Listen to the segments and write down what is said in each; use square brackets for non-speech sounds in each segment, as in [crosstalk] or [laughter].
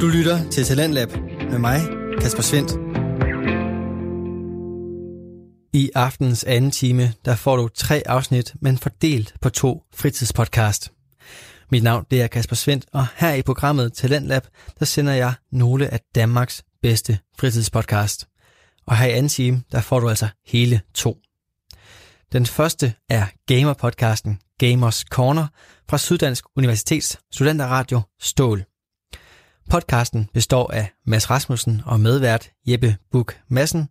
Du lytter til Talentlab med mig, Kasper Svendt. I aftens anden time, der får du tre afsnit, men fordelt på to fritidspodcast. Mit navn det er Kasper Svendt, og her i programmet Talentlab, der sender jeg nogle af Danmarks bedste fritidspodcast. Og her i anden time, der får du altså hele to. Den første er gamerpodcasten Gamers Corner fra Syddansk Universitets studenterradio Stål. Podcasten består af Mads Rasmussen og medvært Jeppe Buk Madsen.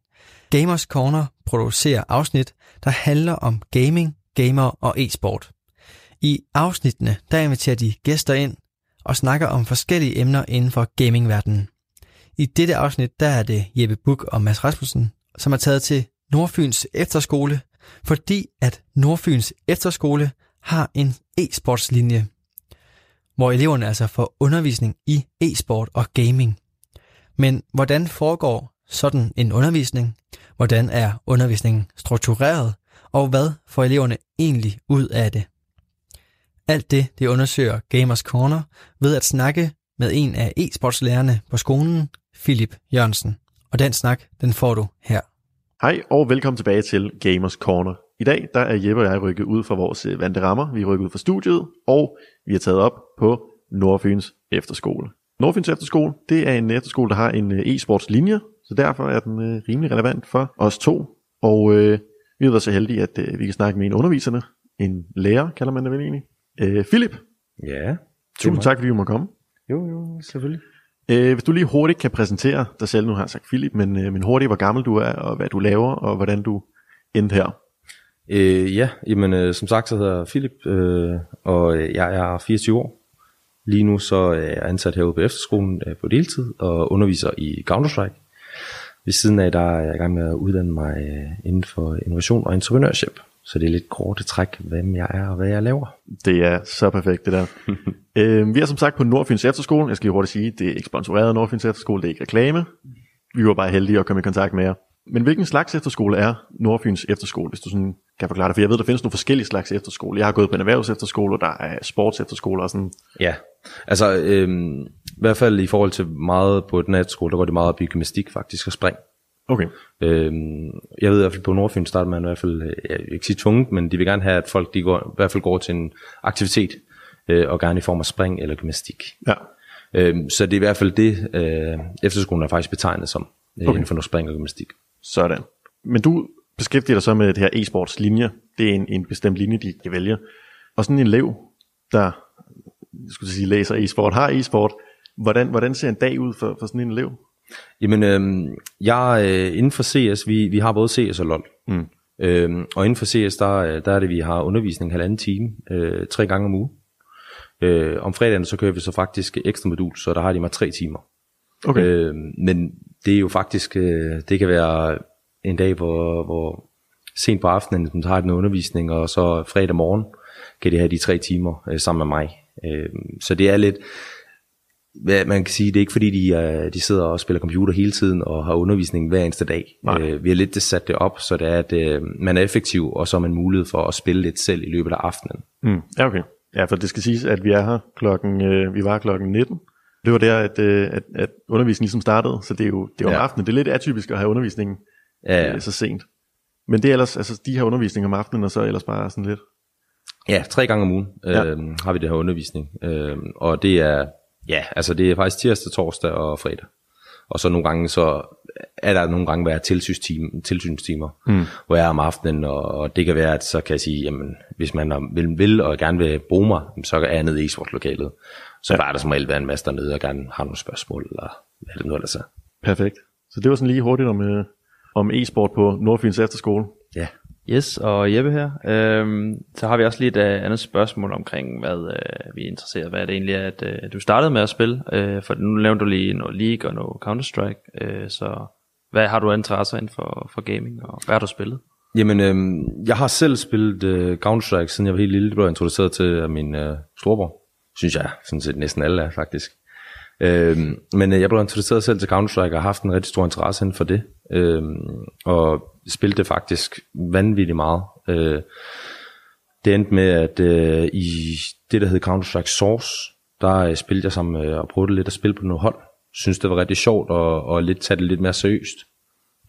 Gamers Corner producerer afsnit, der handler om gaming, gamer og e-sport. I afsnittene der inviterer de gæster ind og snakker om forskellige emner inden for gamingverdenen. I dette afsnit der er det Jeppe Buk og Mads Rasmussen, som er taget til Nordfyns Efterskole, fordi at Nordfyns Efterskole har en e-sportslinje, hvor eleverne altså får undervisning i e-sport og gaming. Men hvordan foregår sådan en undervisning? Hvordan er undervisningen struktureret? Og hvad får eleverne egentlig ud af det? Alt det, det undersøger Gamers Corner ved at snakke med en af e-sportslærerne på skolen, Philip Jørgensen. Og den snak, den får du her. Hej og velkommen tilbage til Gamers Corner. I dag der er Jeppe og jeg rykket ud fra vores øh, vante rammer. Vi er rykket ud fra studiet, og vi er taget op på Nordfyns Efterskole. Nordfyns Efterskole, det er en efterskole, der har en øh, e-sportslinje, så derfor er den øh, rimelig relevant for os to. Og øh, vi har været så heldige, at øh, vi kan snakke med en underviserne, en lærer, kalder man det vel egentlig. Øh, Philip, Ja. tusind tak, fordi du må komme. Jo, jo, selvfølgelig. Øh, hvis du lige hurtigt kan præsentere dig selv, nu har jeg sagt Philip, men, øh, men hurtigt, hvor gammel du er, og hvad du laver, og hvordan du endte her. Øh, ja, jamen, øh, som sagt, så hedder jeg Philip, øh, og øh, jeg er 24 år. Lige nu så øh, er jeg ansat herude på efterskolen øh, på deltid og underviser i Counter-Strike. Ved siden af, der er jeg i gang med at uddanne mig øh, inden for innovation og entreprenørship. Så det er lidt korte træk, hvem jeg er og hvad jeg laver. Det er så perfekt, det der. [laughs] øh, vi er som sagt på Nordfyns Efterskole. Jeg skal lige hurtigt sige, det er ikke sponsoreret af Nordfyns Efterskole, det er ikke reklame. Vi var bare heldige at komme i kontakt med jer. Men hvilken slags efterskole er Nordfyns Efterskole, hvis du sådan kan forklare det? For jeg ved, der findes nogle forskellige slags efterskole. Jeg har gået på en erhvervsefterskole, og der er sportsefterskole og sådan. Ja, altså øh, i hvert fald i forhold til meget på den skole, der går det meget op i gymnastik faktisk og spring. Okay. Øhm, jeg ved i hvert fald på Nordfyn starter man i hvert fald, øh, jeg vil ikke sige tvunget, men de vil gerne have, at folk de går, i hvert fald går til en aktivitet, øh, og gerne i form af spring eller gymnastik. Ja. Øhm, så det er i hvert fald det, øh, efterskolen er faktisk betegnet som, øh, okay. inden for noget spring og gymnastik. Sådan. Men du beskæftiger dig så med det her e-sports linje. Det er en, en bestemt linje, de kan vælge. Og sådan en elev, der jeg skulle sige, læser e-sport, har e-sport, hvordan, hvordan ser en dag ud for, for sådan en elev? Jamen, øhm, jeg øh, inden for CS, vi, vi har både CS og LoL. Mm. Øhm, og inden for CS, der, øh, der er det, vi har undervisning halvanden time, øh, tre gange om ugen. Øh, om fredagen, så kører vi så faktisk ekstra modul, så der har de mig tre timer. Okay. Øh, men det er jo faktisk, øh, det kan være en dag, hvor, hvor sent på aftenen, så har de en undervisning, og så fredag morgen kan de have de tre timer øh, sammen med mig. Øh, så det er lidt, hvad man kan sige, det er ikke fordi, de, er, de sidder og spiller computer hele tiden og har undervisning hver eneste dag. Nej. Øh, vi har lidt sat det op, så det er, at øh, man er effektiv, og så har man mulighed for at spille lidt selv i løbet af aftenen. Mm. Ja, okay. Ja, for det skal siges, at vi er her klokken, øh, vi var klokken 19. Det var der, at, øh, at, at undervisningen ligesom startede, så det er jo, det er om Ja. aftenen. Det er lidt atypisk at have undervisningen Ja, øh, så sent. Men det er ellers, altså de her undervisninger om aftenen, og så ellers bare sådan lidt. Ja, tre gange om ugen Ja. øh, har vi det her undervisning. Øh, og det er, ja, altså det er faktisk tirsdag, torsdag og fredag. Og så nogle gange, så er der nogle gange være tilsynstimer, tilsynstimer mm. hvor jeg er om aftenen, og, og det kan være, at så kan jeg sige, jamen, hvis man er- vil, vil og gerne vil bruge mig, så er jeg nede i e-sportslokalet. Så ja. bare er der som regel være en masse dernede, og gerne har nogle spørgsmål, eller hvad det nu ellers er. Perfekt. Så det var sådan lige hurtigt om, øh, om e-sport på Nordfyns Efterskole. Ja. Yes, og Jeppe her. Øhm, så har vi også lige et uh, andet spørgsmål omkring, hvad uh, vi er interesseret Hvad er det egentlig at uh, du startede med at spille? Uh, for nu nævnte du lige noget League og noget Counter-Strike. Uh, så hvad har du interesser inden for, for gaming, og hvad har du spillet? Jamen, øhm, jeg har selv spillet øh, Counter-Strike, siden jeg var helt lille. Det blev jeg introduceret til af min øh, storebror. Synes jeg, sådan set næsten alle er, faktisk. Øhm, men øh, jeg blev introduceret selv til Counter-Strike og har haft en rigtig stor interesse inden for det. Øhm, og spillede det faktisk vanvittigt meget. Øh, det endte med, at øh, i det, der hed Counter-Strike Source, der øh, spillede jeg sammen med, øh, og prøvede lidt at spille på noget hold. synes det var rigtig sjovt og, og lidt tage det lidt mere seriøst.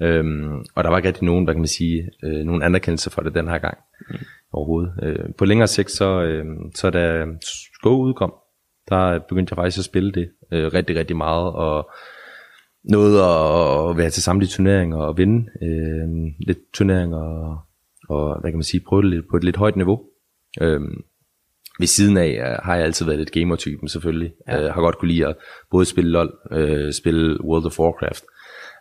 Øhm, og der var ikke rigtig nogen, der kan man sige, øh, nogen anerkendelse for det den her gang mm overhovedet. Øh, på længere sigt, så, øh, så da Sko udkom, der begyndte jeg faktisk at spille det øh, rigtig, rigtig meget, og nåede at, at være til samtlige turneringer og vinde øh, lidt turneringer, og, og hvad kan man sige, prøve det lidt på et lidt højt niveau. Øh, ved siden af har jeg altid været lidt gamer-typen selvfølgelig. Ja. Uh, har godt kunne lide at både spille LoL, spille World of Warcraft,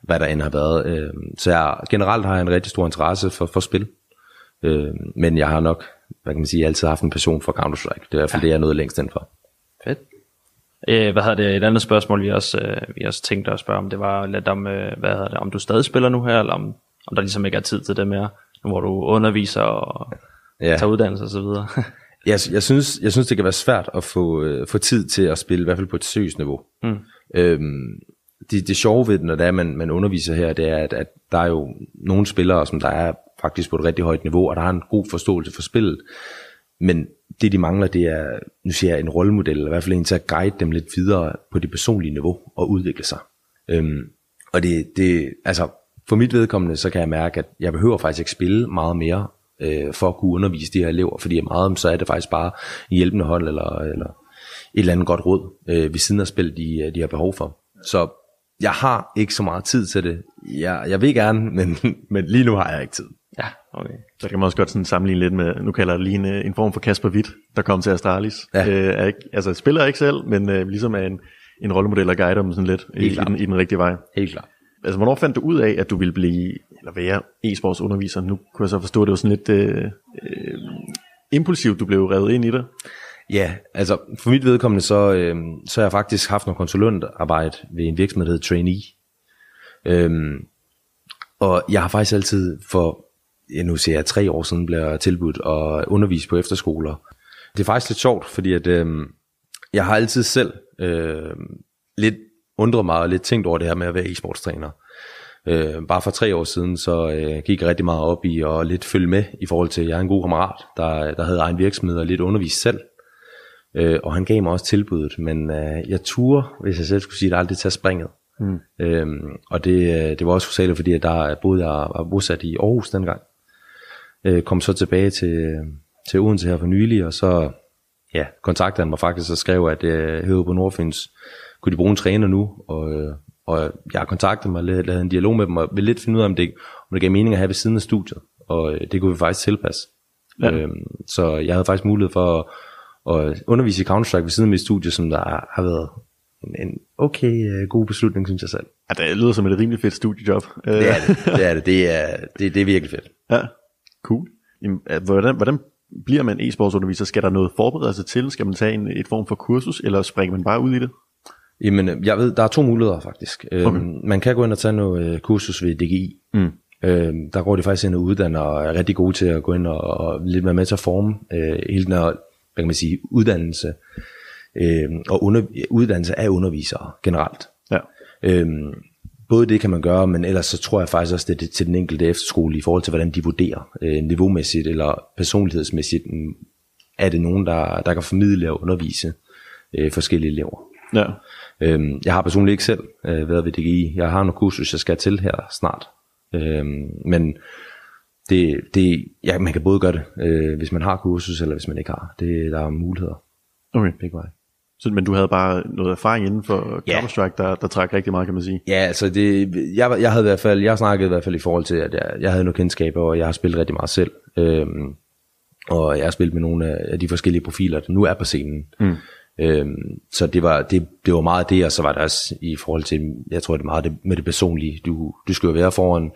hvad der end har været. Så jeg, generelt har jeg en rigtig stor interesse for, for spil. Uh, men jeg har nok, hvad kan man sige, altid haft en passion for Counter-Strike. Det er i hvert fald ja. det, jeg nåede længst ind for. Fedt. Øh, hvad hedder det, et andet spørgsmål, vi også, øh, vi også tænkte at spørge om, det var lidt om, øh, hvad hedder det, om du stadig spiller nu her, eller om, om der ligesom ikke er tid til det mere, nu hvor du underviser og ja. tager uddannelse og så videre. [laughs] jeg, jeg, synes, jeg synes, det kan være svært at få, øh, få tid til at spille, i hvert fald på et seriøst niveau. Mm. Øhm, det, det sjove ved det, når det er, man, man underviser her, det er, at, at der er jo nogle spillere, som der er faktisk på et rigtig højt niveau, og der har en god forståelse for spillet. Men det, de mangler, det er, nu siger jeg, en rollemodel, eller i hvert fald en til at guide dem lidt videre på det personlige niveau og udvikle sig. Øhm, og det, det, altså, for mit vedkommende, så kan jeg mærke, at jeg behøver faktisk ikke spille meget mere, øh, for at kunne undervise de her elever, fordi meget om, så er det faktisk bare en hjælpende hånd, eller, eller et eller andet godt råd, øh, ved siden af spil, de, øh, de har behov for. Så jeg har ikke så meget tid til det. Jeg, jeg vil gerne, [laughs] men, men lige nu har jeg ikke tid. Ja, okay. Så kan man også godt sådan sammenligne lidt med, nu kalder jeg det lige en, en form for Kasper Witt, der kom til Astralis. Ja. Øh, er ikke, altså spiller ikke selv, men øh, ligesom er en, en rollemodel og guider dem sådan lidt i, i, den, i den rigtige vej. Helt klart. Altså hvornår fandt du ud af, at du ville blive, eller være e-sports underviser? Nu kunne jeg så forstå, at det var sådan lidt øh, øh, impulsivt, du blev revet ind i det. Ja, altså for mit vedkommende, så, øh, så har jeg faktisk haft noget konsulentarbejde ved en virksomhed, der hedder Trainee. Øhm, og jeg har faktisk altid for ja, nu ser jeg tre år siden, bliver tilbudt at undervise på efterskoler. Det er faktisk lidt sjovt, fordi at, øh, jeg har altid selv øh, lidt undret mig og lidt tænkt over det her med at være e-sportstræner. Øh, bare for tre år siden, så øh, gik jeg rigtig meget op i at lidt følge med i forhold til, at jeg er en god kammerat, der, der havde egen virksomhed og lidt undervist selv. Øh, og han gav mig også tilbuddet, men øh, jeg turde, hvis jeg selv skulle sige det, aldrig tage springet. Mm. Øhm, og det, øh, det var også hovedsageligt, fordi at der boede jeg var bosat i Aarhus dengang. Øh, kom så tilbage til, til Odense her for nylig, og så ja, kontaktede han mig faktisk og skrev, at øh, herude på Nordfyns kunne de bruge en træner nu, og, øh, og jeg kontaktede mig, lavede en dialog med dem, og ville lidt finde ud af, om det, om det gav mening at have ved siden af studiet, og øh, det kunne vi faktisk tilpasse. Ja. Øhm, så jeg havde faktisk mulighed for at, at undervise i Counter-Strike ved siden af mit studie, som der har været en, en okay uh, god beslutning, synes jeg selv. Ja, det lyder som et rimelig fedt studiejob. Det er det, [laughs] det er det. Det er, det, det er virkelig fedt. Ja. Cool. Jamen, hvordan, hvordan bliver man e-sportsunderviser? Skal der noget forberedelse til? Skal man tage en, et form for kursus, eller springer man bare ud i det? Jamen, jeg ved, der er to muligheder faktisk. Øhm, okay. Øhm, man kan gå ind og tage noget øh, kursus ved DGI. Mm. Øhm, der går de faktisk ind og uddanner, og er rigtig gode til at gå ind og, og lidt være med til at forme øh, hele den her, hvad kan man sige, uddannelse. Øh, og under, uddannelse af undervisere generelt. Ja. Øhm, både det kan man gøre, men ellers så tror jeg faktisk også, det er til den enkelte efterskole i forhold til, hvordan de vurderer øh, niveaumæssigt eller personlighedsmæssigt. Mm, er det nogen, der, der kan formidle og undervise øh, forskellige elever. Ja. Øhm, jeg har personligt ikke selv øh, været ved DGI. Jeg har nogle kursus, jeg skal til her snart. Øhm, men det, det, ja, man kan både gøre det, øh, hvis man har kursus, eller hvis man ikke har. Det, der er muligheder. Okay. Begge veje. Så, men du havde bare noget erfaring inden for ja. Counter-Strike, der, der trak rigtig meget, kan man sige. Ja, altså det, jeg, jeg havde i hvert fald, jeg snakkede i hvert fald i forhold til, at jeg, jeg havde noget kendskab, og jeg har spillet rigtig meget selv. Øhm, og jeg har spillet med nogle af de forskellige profiler, der nu er på scenen. Mm. Øhm, så det var, det, det var meget det, og så var der også i forhold til, jeg tror det er meget det, med det personlige. Du, du skal jo være foran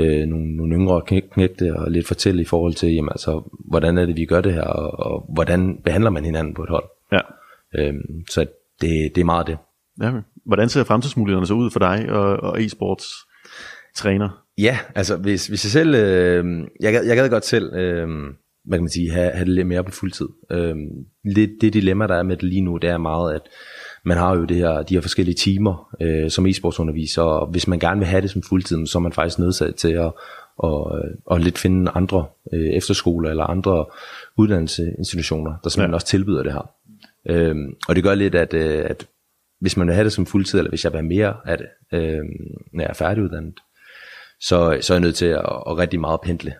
øh, nogle, nogle yngre knægte og lidt fortælle i forhold til, jamen, altså, hvordan er det, vi gør det her, og, og hvordan behandler man hinanden på et hold. Ja. Øhm, så det, det er meget det. Ja, hvordan ser fremtidsmulighederne så ud for dig og, og e-sports træner? Ja, altså hvis, hvis jeg selv, øh, jeg, jeg gad godt selv, øh, hvad kan man sige, have, have det lidt mere på fuldtid. Øh, det, det dilemma, der er med det lige nu, det er meget, at man har jo det her, de her forskellige timer øh, som e-sportsunderviser, og hvis man gerne vil have det som fuldtid, så er man faktisk nødsat til at og, og lidt finde andre øh, efterskoler eller andre uddannelsesinstitutioner, der simpelthen ja. også tilbyder det her. Øhm, og det gør lidt, at, øh, at hvis man vil have det som fuldtid, eller hvis jeg vil have mere af det, øh, når jeg er færdiguddannet, så, så er jeg nødt til at, at rigtig meget pendle.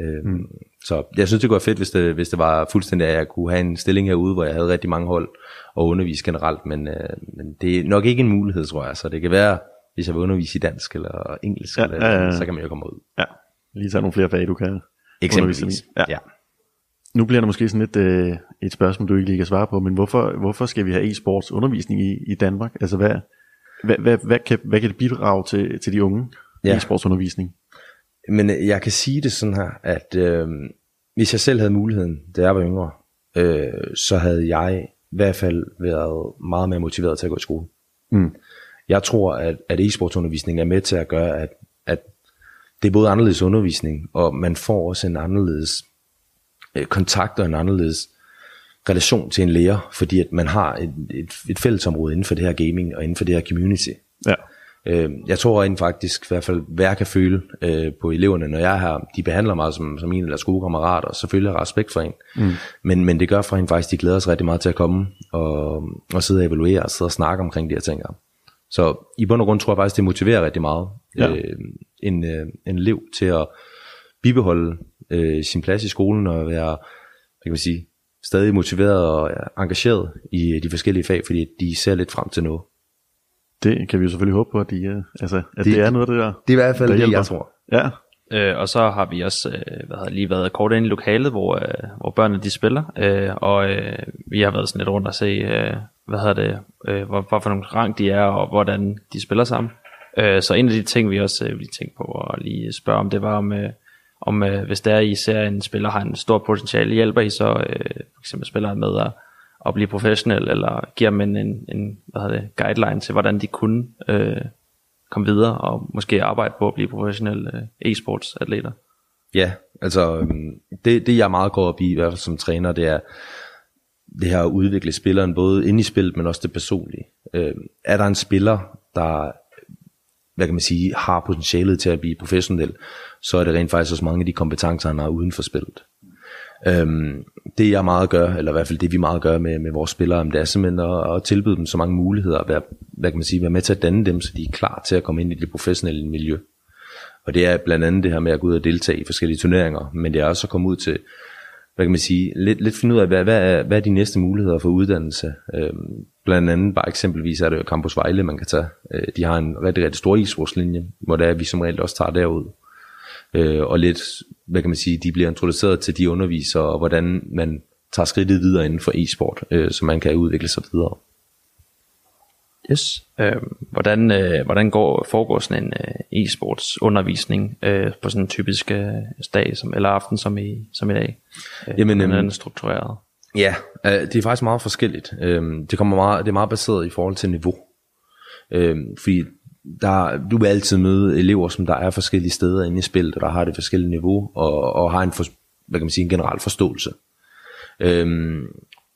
Øh, mm. Så jeg synes, det kunne være fedt, hvis det, hvis det var fuldstændig, at jeg kunne have en stilling herude, hvor jeg havde rigtig mange hold og undervise generelt, men, øh, men det er nok ikke en mulighed, tror jeg. Så det kan være, hvis jeg vil undervise i dansk eller engelsk, ja, eller, ja, ja. så kan man jo komme ud. Ja, lige tage nogle flere fag, du kan Eksempelvis, ja. ja. Nu bliver der måske sådan lidt øh, et spørgsmål, du ikke lige kan svare på, men hvorfor, hvorfor skal vi have e-sports undervisning i, i Danmark? Altså hvad, hvad, hvad, hvad, kan, hvad kan det bidrage til, til de unge ja. e-sports undervisning? Men øh, jeg kan sige det sådan her, at øh, hvis jeg selv havde muligheden, da jeg var yngre, øh, så havde jeg i hvert fald været meget mere motiveret til at gå i skole. Mm. Jeg tror, at, at e-sportsundervisning er med til at gøre, at, at det er både anderledes undervisning, og man får også en anderledes øh, kontakt og en anderledes relation til en lærer, fordi at man har et, et, et fællesområde inden for det her gaming og inden for det her community. Ja. Øh, jeg tror rent faktisk, i hvert fald, hvad jeg kan føle øh, på eleverne, når jeg er her, de behandler mig som, som en af deres gode kammerater, og selvfølgelig har respekt for en. Mm. Men, men det gør for en faktisk, de glæder sig rigtig meget til at komme og, og sidde og evaluere og sidde og snakke omkring de her ting. Så i bund og grund tror jeg faktisk, det motiverer rigtig meget ja. øh, en, øh, en elev til at bibeholde øh, sin plads i skolen og være, hvad kan man sige, stadig motiveret og engageret i de forskellige fag, fordi de ser lidt frem til noget. Det kan vi jo selvfølgelig håbe på, at, de, uh, altså, at det, det er noget af det der. Det er i hvert fald det, jeg tror. Ja. Øh, og så har vi også øh, hvad har lige været kort ind i lokalet, hvor, øh, hvor børnene de spiller, øh, og øh, vi har været sådan lidt rundt og se, øh, hvad hedder det, øh, hvor, hvor for nogle rang de er, og hvordan de spiller sammen. Øh, så en af de ting, vi også øh, lige tænkte på at lige spørge om, det var om, øh, om øh, hvis der I ser en spiller har en stor potentiale, hjælper I så øh, for eksempel spilleren med at at blive professionel, eller giver dem en, en, en hvad det, guideline til, hvordan de kunne øh, komme videre, og måske arbejde på at blive professionelle øh, e-sports atleter. Ja, altså øhm, det, det jeg meget går op i, i hvert fald som træner, det er det her at udvikle spilleren, både ind i spillet, men også det personlige. Øh, er der en spiller, der hvad kan man sige, har potentialet til at blive professionel, så er det rent faktisk også mange af de kompetencer, han har uden for spillet. Øhm, det jeg meget gør, eller i hvert fald det vi meget gør med, med vores spillere, det er simpelthen at, at tilbyde dem så mange muligheder, at være, hvad kan man sige, være med til at danne dem, så de er klar til at komme ind i det professionelle miljø. Og det er blandt andet det her med at gå ud og deltage i forskellige turneringer, men det er også at komme ud til, hvad kan man sige, lidt, lidt finde ud af, hvad, hvad, er, hvad er de næste muligheder for uddannelse. Øhm, blandt andet bare eksempelvis er det jo Campus Vejle, man kan tage. Øh, de har en rigtig, rigtig stor isvorslinje, hvor det er, vi som regel også tager derud øh, og lidt, hvad kan man sige, de bliver introduceret til de undervisere, og hvordan man tager skridtet videre inden for e-sport, øh, så man kan udvikle sig videre. Yes. Øh, hvordan, øh, hvordan går, foregår sådan en øh, e-sports undervisning øh, på sådan en typisk øh, dag som, eller aften som i, som i dag? Øh, Jamen, hvordan er den struktureret? Ja, øh, det er faktisk meget forskelligt. Øh, det, kommer meget, det er meget baseret i forhold til niveau. Øh, fordi der, du vil altid møde elever, som der er forskellige steder inde i spillet, og der har det forskellige niveau, og, og har en, for, hvad kan man sige, en generel forståelse. Øhm,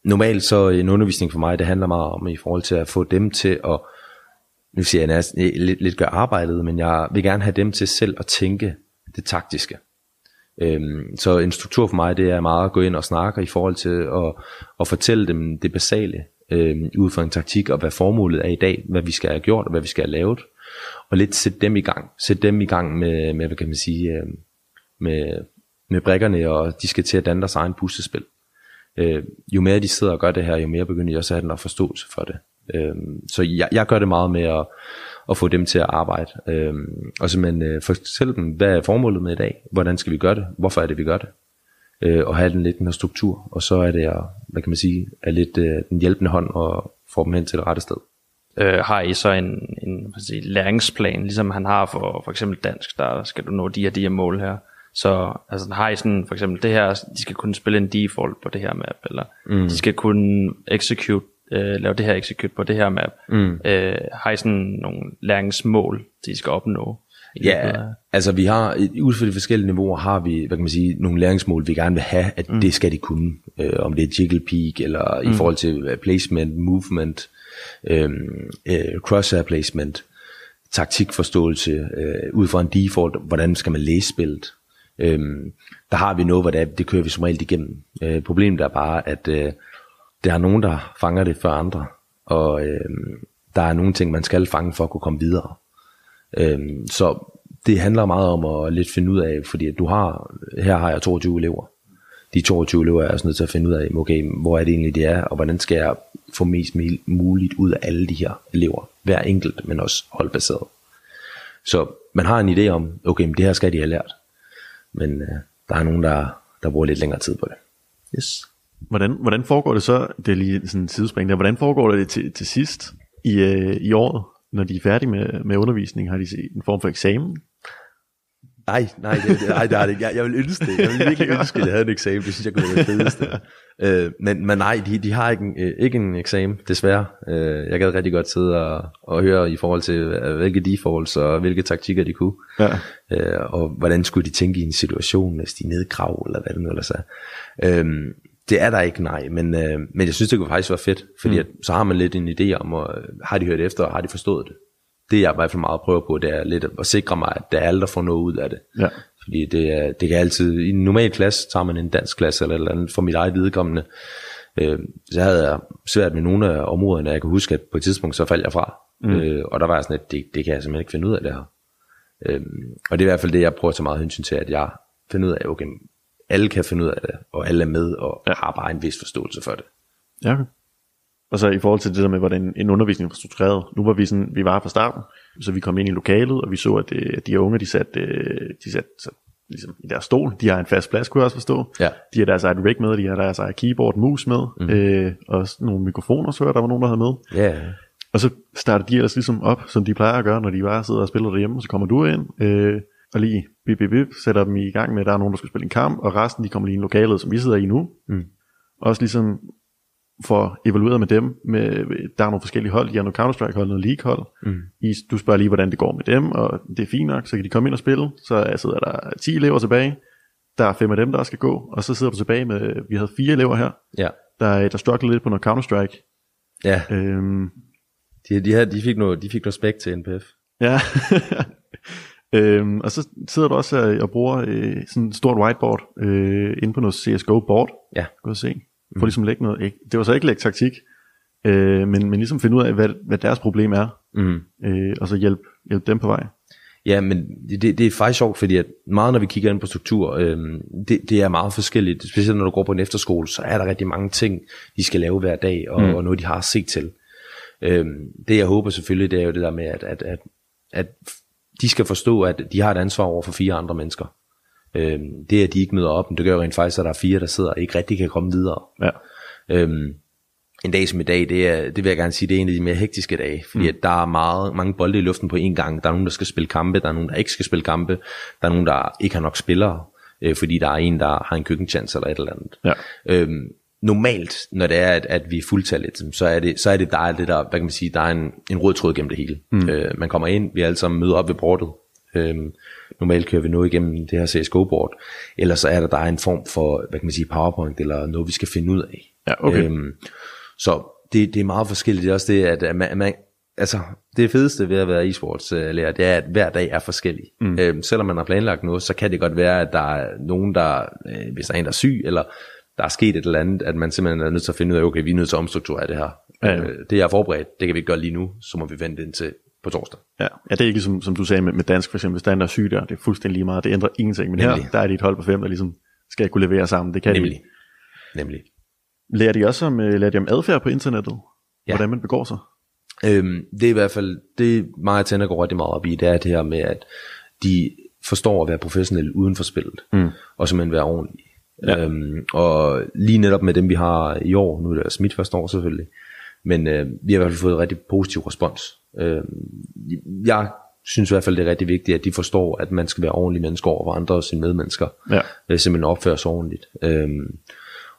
normalt så en undervisning for mig, det handler meget om i forhold til at få dem til at, nu siger jeg næsten, eh, lidt, lidt gøre arbejdet, men jeg vil gerne have dem til selv at tænke det taktiske. Øhm, så en struktur for mig, det er meget at gå ind og snakke i forhold til at, at fortælle dem det basale, øhm, ud fra en taktik, og hvad formålet er i dag, hvad vi skal have gjort, og hvad vi skal have lavet og lidt sætte dem i gang. Sætte dem i gang med, med hvad kan man sige, øh, med, med brækkerne, og de skal til at danne deres egen puslespil. Øh, jo mere de sidder og gør det her, jo mere begynder de også at have den forståelse for det. Øh, så jeg, jeg gør det meget med at, at få dem til at arbejde. Øh, og simpelthen øh, fortælle dem, hvad er formålet med i dag? Hvordan skal vi gøre det? Hvorfor er det, vi gør det? Øh, og have den lidt den her struktur. Og så er det, hvad kan man sige, er lidt øh, den hjælpende hånd og få dem hen til det rette sted øh, har I så en, en sige, læringsplan, ligesom han har for for eksempel dansk, der skal du nå de her, de her mål her. Så altså, har I sådan, for eksempel det her, de skal kunne spille en default på det her map, eller mm. de skal kunne execute, øh, lave det her execute på det her map. Mm. Øh, har I sådan nogle læringsmål, de skal opnå? Ja, altså vi har, ud fra de forskellige niveauer, har vi, hvad kan man sige, nogle læringsmål, vi gerne vil have, at mm. det skal de kunne. Øh, om det er jiggle peak, eller mm. i forhold til placement, movement, Øhm, øh, øh, crosshair placement, taktikforståelse, øh, ud fra en default, hvordan skal man læse spillet. Øh, der har vi noget, hvor det, er, det kører vi som regel igennem. Øh, problemet er bare, at øh, der er nogen, der fanger det før andre. Og, øh, der er nogle ting, man skal fange for at kunne komme videre. Øh, så det handler meget om at lidt finde ud af, fordi at du har, her har jeg 22 elever. De 22 elever er jeg også nødt til at finde ud af, okay, hvor er det egentlig, det er, og hvordan skal jeg få mest muligt ud af alle de her elever. Hver enkelt, men også holdbaseret. Så man har en idé om, okay, men det her skal de have lært. Men øh, der er nogen, der, der bruger lidt længere tid på det. Yes. Hvordan, hvordan foregår det så, det er lige sådan en sidespring der, hvordan foregår det til, til sidst i, øh, i året, når de er færdige med, med undervisning? Har de en form for eksamen? Nej, nej, det, det, nej, det er det Jeg, jeg vil ønske det. Jeg vil virkelig ønske, at jeg havde en eksamen. Det synes jeg kunne være det fedeste. øh, men, men nej, de, de har ikke en, øh, ikke en eksamen, desværre. Øh, jeg gad rigtig godt sidde og, og høre i forhold til, øh, hvilke defaults og hvilke taktikker de kunne. Ja. Øh, og hvordan skulle de tænke i en situation, hvis de nedgrav, eller hvad det nu ellers er. Øh, det er der ikke, nej, men, øh, men jeg synes, det kunne faktisk være fedt, fordi mm. at, så har man lidt en idé om, og, har de hørt efter, og har de forstået det det jeg i hvert fald meget prøver på, det er lidt at sikre mig, at det er alle, der får noget ud af det. Ja. Fordi det, er, det kan altid, i en normal klasse, tager man en dansk klasse eller eller andet, for mit eget vedkommende, øh, så havde jeg svært med nogle af områderne, jeg kan huske, at på et tidspunkt, så faldt jeg fra. Mm. Øh, og der var jeg sådan, at det, det kan jeg simpelthen ikke finde ud af det her. Øh, og det er i hvert fald det, jeg prøver tage meget hensyn til, at jeg finder ud af, okay, alle kan finde ud af det, og alle er med, og ja. har bare en vis forståelse for det. Ja, okay. Og så i forhold til det der med, hvordan en undervisning var struktureret. Nu var vi sådan, vi var fra starten, så vi kom ind i lokalet, og vi så, at, øh, at de her unge, de satte, øh, de satte ligesom i deres stol. De har en fast plads, kunne jeg også forstå. Ja. De har deres eget rig med, de har deres eget keyboard, mus med, mm. øh, og nogle mikrofoner, så der var nogen, der havde med. Ja. Yeah. Og så starter de ellers ligesom op, som de plejer at gøre, når de bare sidder og spiller derhjemme, så kommer du ind, øh, og lige bip, bip, bip, sætter dem i gang med, at der er nogen, der skal spille en kamp, og resten de kommer lige i lokalet, som vi sidder i nu. Mm. Også ligesom får evalueret med dem. Med, der er nogle forskellige hold. De har noget Counter-Strike hold, noget League hold. Mm. I, du spørger lige, hvordan det går med dem, og det er fint nok, så kan de komme ind og spille. Så sidder der 10 elever tilbage. Der er fem af dem, der skal gå, og så sidder du tilbage med, vi havde fire elever her, ja. der, der struggler lidt på noget Counter-Strike. Ja. Øhm, de, de, her, de, fik noget, de fik noget spæk til NPF. Ja. [laughs] øhm, og så sidder du også og bruger øh, sådan et stort whiteboard øh, inde på noget CSGO board. Ja. Gå og se. Mm. ligesom lægge noget, ikke, det var så ikke lægge taktik, øh, men, men ligesom finde ud af, hvad, hvad deres problem er, mm. øh, og så hjælpe hjælp dem på vej. Ja, men det, det er faktisk sjovt, fordi at meget når vi kigger ind på struktur, øh, det, det er meget forskelligt. Specielt når du går på en efterskole, så er der rigtig mange ting, de skal lave hver dag, og, mm. og noget de har set til. Øh, det jeg håber selvfølgelig, det er jo det der med, at, at, at, at de skal forstå, at de har et ansvar over for fire andre mennesker. Øhm, det at de ikke møder op, det gør jo rent faktisk, at der er fire, der sidder og ikke rigtig kan komme videre. Ja. Øhm, en dag som i dag, det, er, det vil jeg gerne sige, det er en af de mere hektiske dage, fordi mm. at der er meget, mange bolde i luften på én gang. Der er nogen, der skal spille kampe, der er nogen, der ikke skal spille kampe, der er nogen, der ikke har nok spillere, øh, fordi der er en, der har en køkkenchance eller et eller andet. Ja. Øhm, normalt, når det er, at, at vi er fuldtallet, så er det, så er det der, er det der, hvad kan man sige, der er en, en rød tråd gennem det hele. Mm. Øh, man kommer ind, vi alle sammen møder op ved bordet, Øhm, normalt kører vi noget igennem det her CSGO-board, eller så er der, der er en form for, hvad kan man sige, PowerPoint, eller noget, vi skal finde ud af. Ja, okay. Øhm, så det, det er meget forskelligt. Det er også det, at man, man altså, det fedeste ved at være e-sports-lærer, det er, at hver dag er forskellig. Mm. Øhm, selvom man har planlagt noget, så kan det godt være, at der er nogen, der, øh, hvis der er en, der er syg, eller der er sket et eller andet, at man simpelthen er nødt til at finde ud af, okay, vi er nødt til at omstrukturere det her. Ja, ja. Øh, det er forberedt, det kan vi ikke gøre lige nu, så må vi vente indtil på torsdag. Ja, ja det er ikke som, som du sagde med, med dansk for eksempel, hvis der er en, der er syg der, det er fuldstændig lige meget, det ændrer ingenting. Men her, der er det et hold på fem, der ligesom skal kunne levere sammen. Det kan Nemlig. de. Nemlig. Lærer de også om, lærer de om adfærd på internettet? Ja. Hvordan man begår sig? Øhm, det er i hvert fald, det mig tænder går rigtig meget op i, det er det her med, at de forstår at være professionelle uden for spillet, mm. og simpelthen være ordentlige. Ja. Øhm, og lige netop med dem, vi har i år, nu er det smidt første år selvfølgelig, men øh, vi har i hvert fald fået en rigtig positiv respons. Øh, jeg synes i hvert fald, det er rigtig vigtigt, at de forstår, at man skal være ordentlig mennesker over for andre og sine medmennesker. Ja. Øh, simpelthen opføre sig ordentligt. Øh,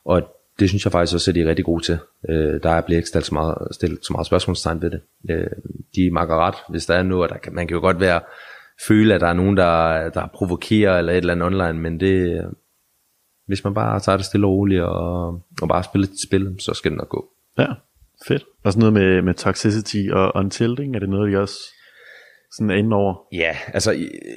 og det synes jeg faktisk også, at de er rigtig gode til. Øh, der bliver ikke stillet så meget, stillet så meget spørgsmålstegn ved det. Øh, de makker ret, hvis der er noget, der kan, man kan jo godt være føle, at der er nogen, der, der provokerer eller et eller andet online, men det, hvis man bare tager det stille og roligt og, og bare spiller et spil, så skal det nok gå. Ja. Fedt. Og sådan noget med, med toxicity og untilting, er det noget, de også sådan er inde over? Ja, altså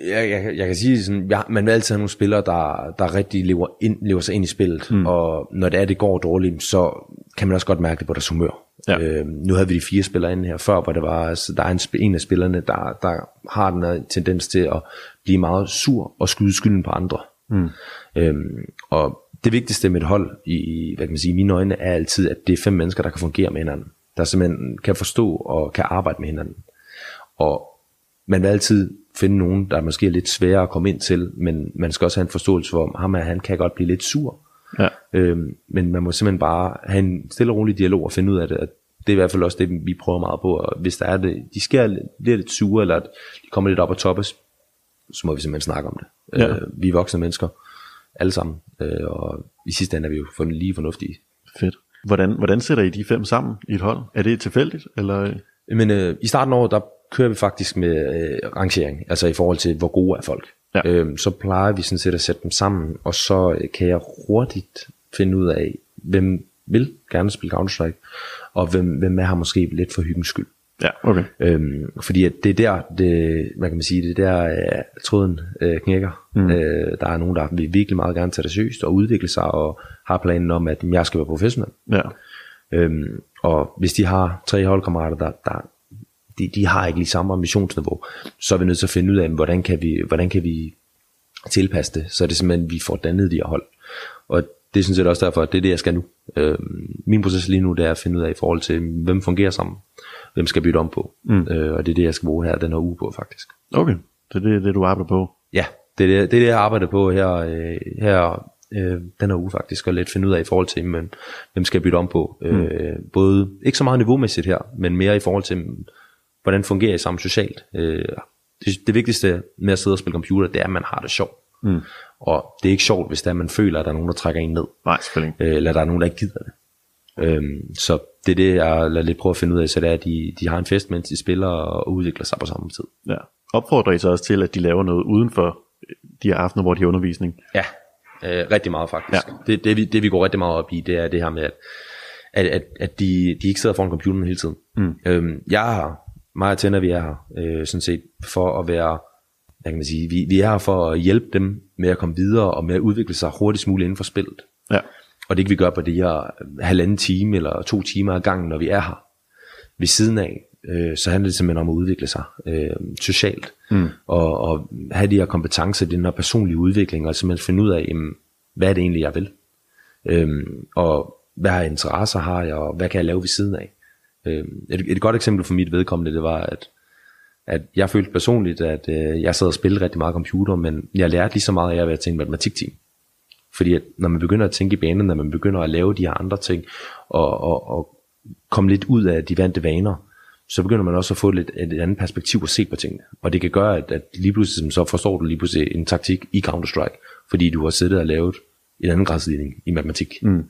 jeg, jeg, jeg kan sige sådan, ja, man vil altid have nogle spillere, der, der rigtig lever, ind, lever sig ind i spillet, mm. og når det er, det går dårligt, så kan man også godt mærke det på deres humør. Ja. Øh, nu havde vi de fire spillere inde her før, hvor det var, altså, der er en, en af spillerne, der, der har den her tendens til at blive meget sur og skyde skylden på andre. Mm. Øhm, og det vigtigste med et hold, i, hvad kan man sige, i mine øjne, er altid, at det er fem mennesker, der kan fungere med hinanden. Der simpelthen kan forstå og kan arbejde med hinanden. Og man vil altid finde nogen, der måske er lidt sværere at komme ind til, men man skal også have en forståelse for, ham her, han kan godt blive lidt sur. Ja. Øhm, men man må simpelthen bare have en stille og rolig dialog og finde ud af det. At det er i hvert fald også det, vi prøver meget på. Og hvis der er det, de sker lidt, lidt sure, eller at de kommer lidt op og toppes, så må vi simpelthen snakke om det. Ja. Øh, vi er voksne mennesker, alle sammen. Øh, og i sidste ende er vi jo for, lige fornuftige. Fedt. Hvordan, hvordan sætter I de fem sammen i et hold? Er det tilfældigt? Eller? Men øh, i starten af året, der kører vi faktisk med øh, rangering, altså i forhold til, hvor gode er folk. Ja. Øhm, så plejer vi sådan set at sætte dem sammen, og så øh, kan jeg hurtigt finde ud af, hvem vil gerne spille Counter-Strike, og hvem, hvem er her måske lidt for hyggens skyld. Ja, okay. Øhm, fordi at det er der, det, man kan man sige, det er der øh, tråden øh, knækker. Mm. Øh, der er nogen, der vil virkelig meget gerne tage det seriøst og udvikle sig, og har planen om, at jeg skal være professionel. Ja. Øhm, og hvis de har tre holdkammerater, der, der de, de har ikke lige samme ambitionsniveau, så er vi nødt til at finde ud af, hvordan kan vi, hvordan kan vi tilpasse det, så er det simpelthen, vi får dannet de her hold. Og det sådan set også derfor, at det er det, jeg skal nu. Øhm, min proces lige nu, det er at finde ud af i forhold til, hvem fungerer sammen, hvem skal bytte om på. Mm. Øh, og det er det, jeg skal bruge her den her uge på, faktisk. Okay, så det er det, du arbejder på. Ja, det er det, det, er det jeg arbejder på her, øh, her øh, den her uge faktisk, og lidt finde ud af i forhold til, men, hvem skal jeg bytte om på. Mm. Øh, både, ikke så meget niveaumæssigt her, men mere i forhold til, hvordan fungerer I sammen socialt. Øh, det, det vigtigste med at sidde og spille computer, det er, at man har det sjovt. Mm. Og det er ikke sjovt, hvis er, at man føler, at der er nogen, der trækker en ned. Nej, selvfølgelig. Øh, eller der er nogen, der ikke gider det. Øhm, så det er det, jeg lader lidt prøve at finde ud af, så det er, at de, de har en fest, mens de spiller og udvikler sig på samme tid. Ja. Opfordrer I så også til, at de laver noget uden for de her aftener, hvor de har undervisning? Ja, øh, rigtig meget faktisk. Ja. Det, det, vi, det vi går rigtig meget op i, det er det her med, at, at, at, at de, de ikke sidder foran computeren hele tiden. Mm. Øhm, jeg har, mig og Tænder, vi er her, øh, sådan set, for at være, hvad kan man sige, vi, vi er her for at hjælpe dem med at komme videre, og med at udvikle sig hurtigst muligt inden for spillet. Ja. Og det kan vi gøre på det her halvanden time, eller to timer ad gangen, når vi er her. Ved siden af, øh, så handler det simpelthen om at udvikle sig øh, socialt, mm. og, og have de her kompetencer, den her personlige udvikling, og simpelthen finde ud af, jamen, hvad er det egentlig, jeg vil? Øhm, og hvad interesser har jeg, og hvad kan jeg lave ved siden af? Øhm, et, et godt eksempel for mit vedkommende, det var, at, at jeg følte personligt, at øh, jeg sad og spillede rigtig meget computer, men jeg lærte lige så meget af at være til en matematikteam. Fordi at når man begynder at tænke i banen, når man begynder at lave de her andre ting, og, og, og komme lidt ud af de vante vaner, så begynder man også at få lidt et andet perspektiv at se på tingene. Og det kan gøre, at, at lige pludselig så forstår du lige pludselig en taktik i Counter-Strike, fordi du har siddet og lavet en anden gradsligning i matematik mm.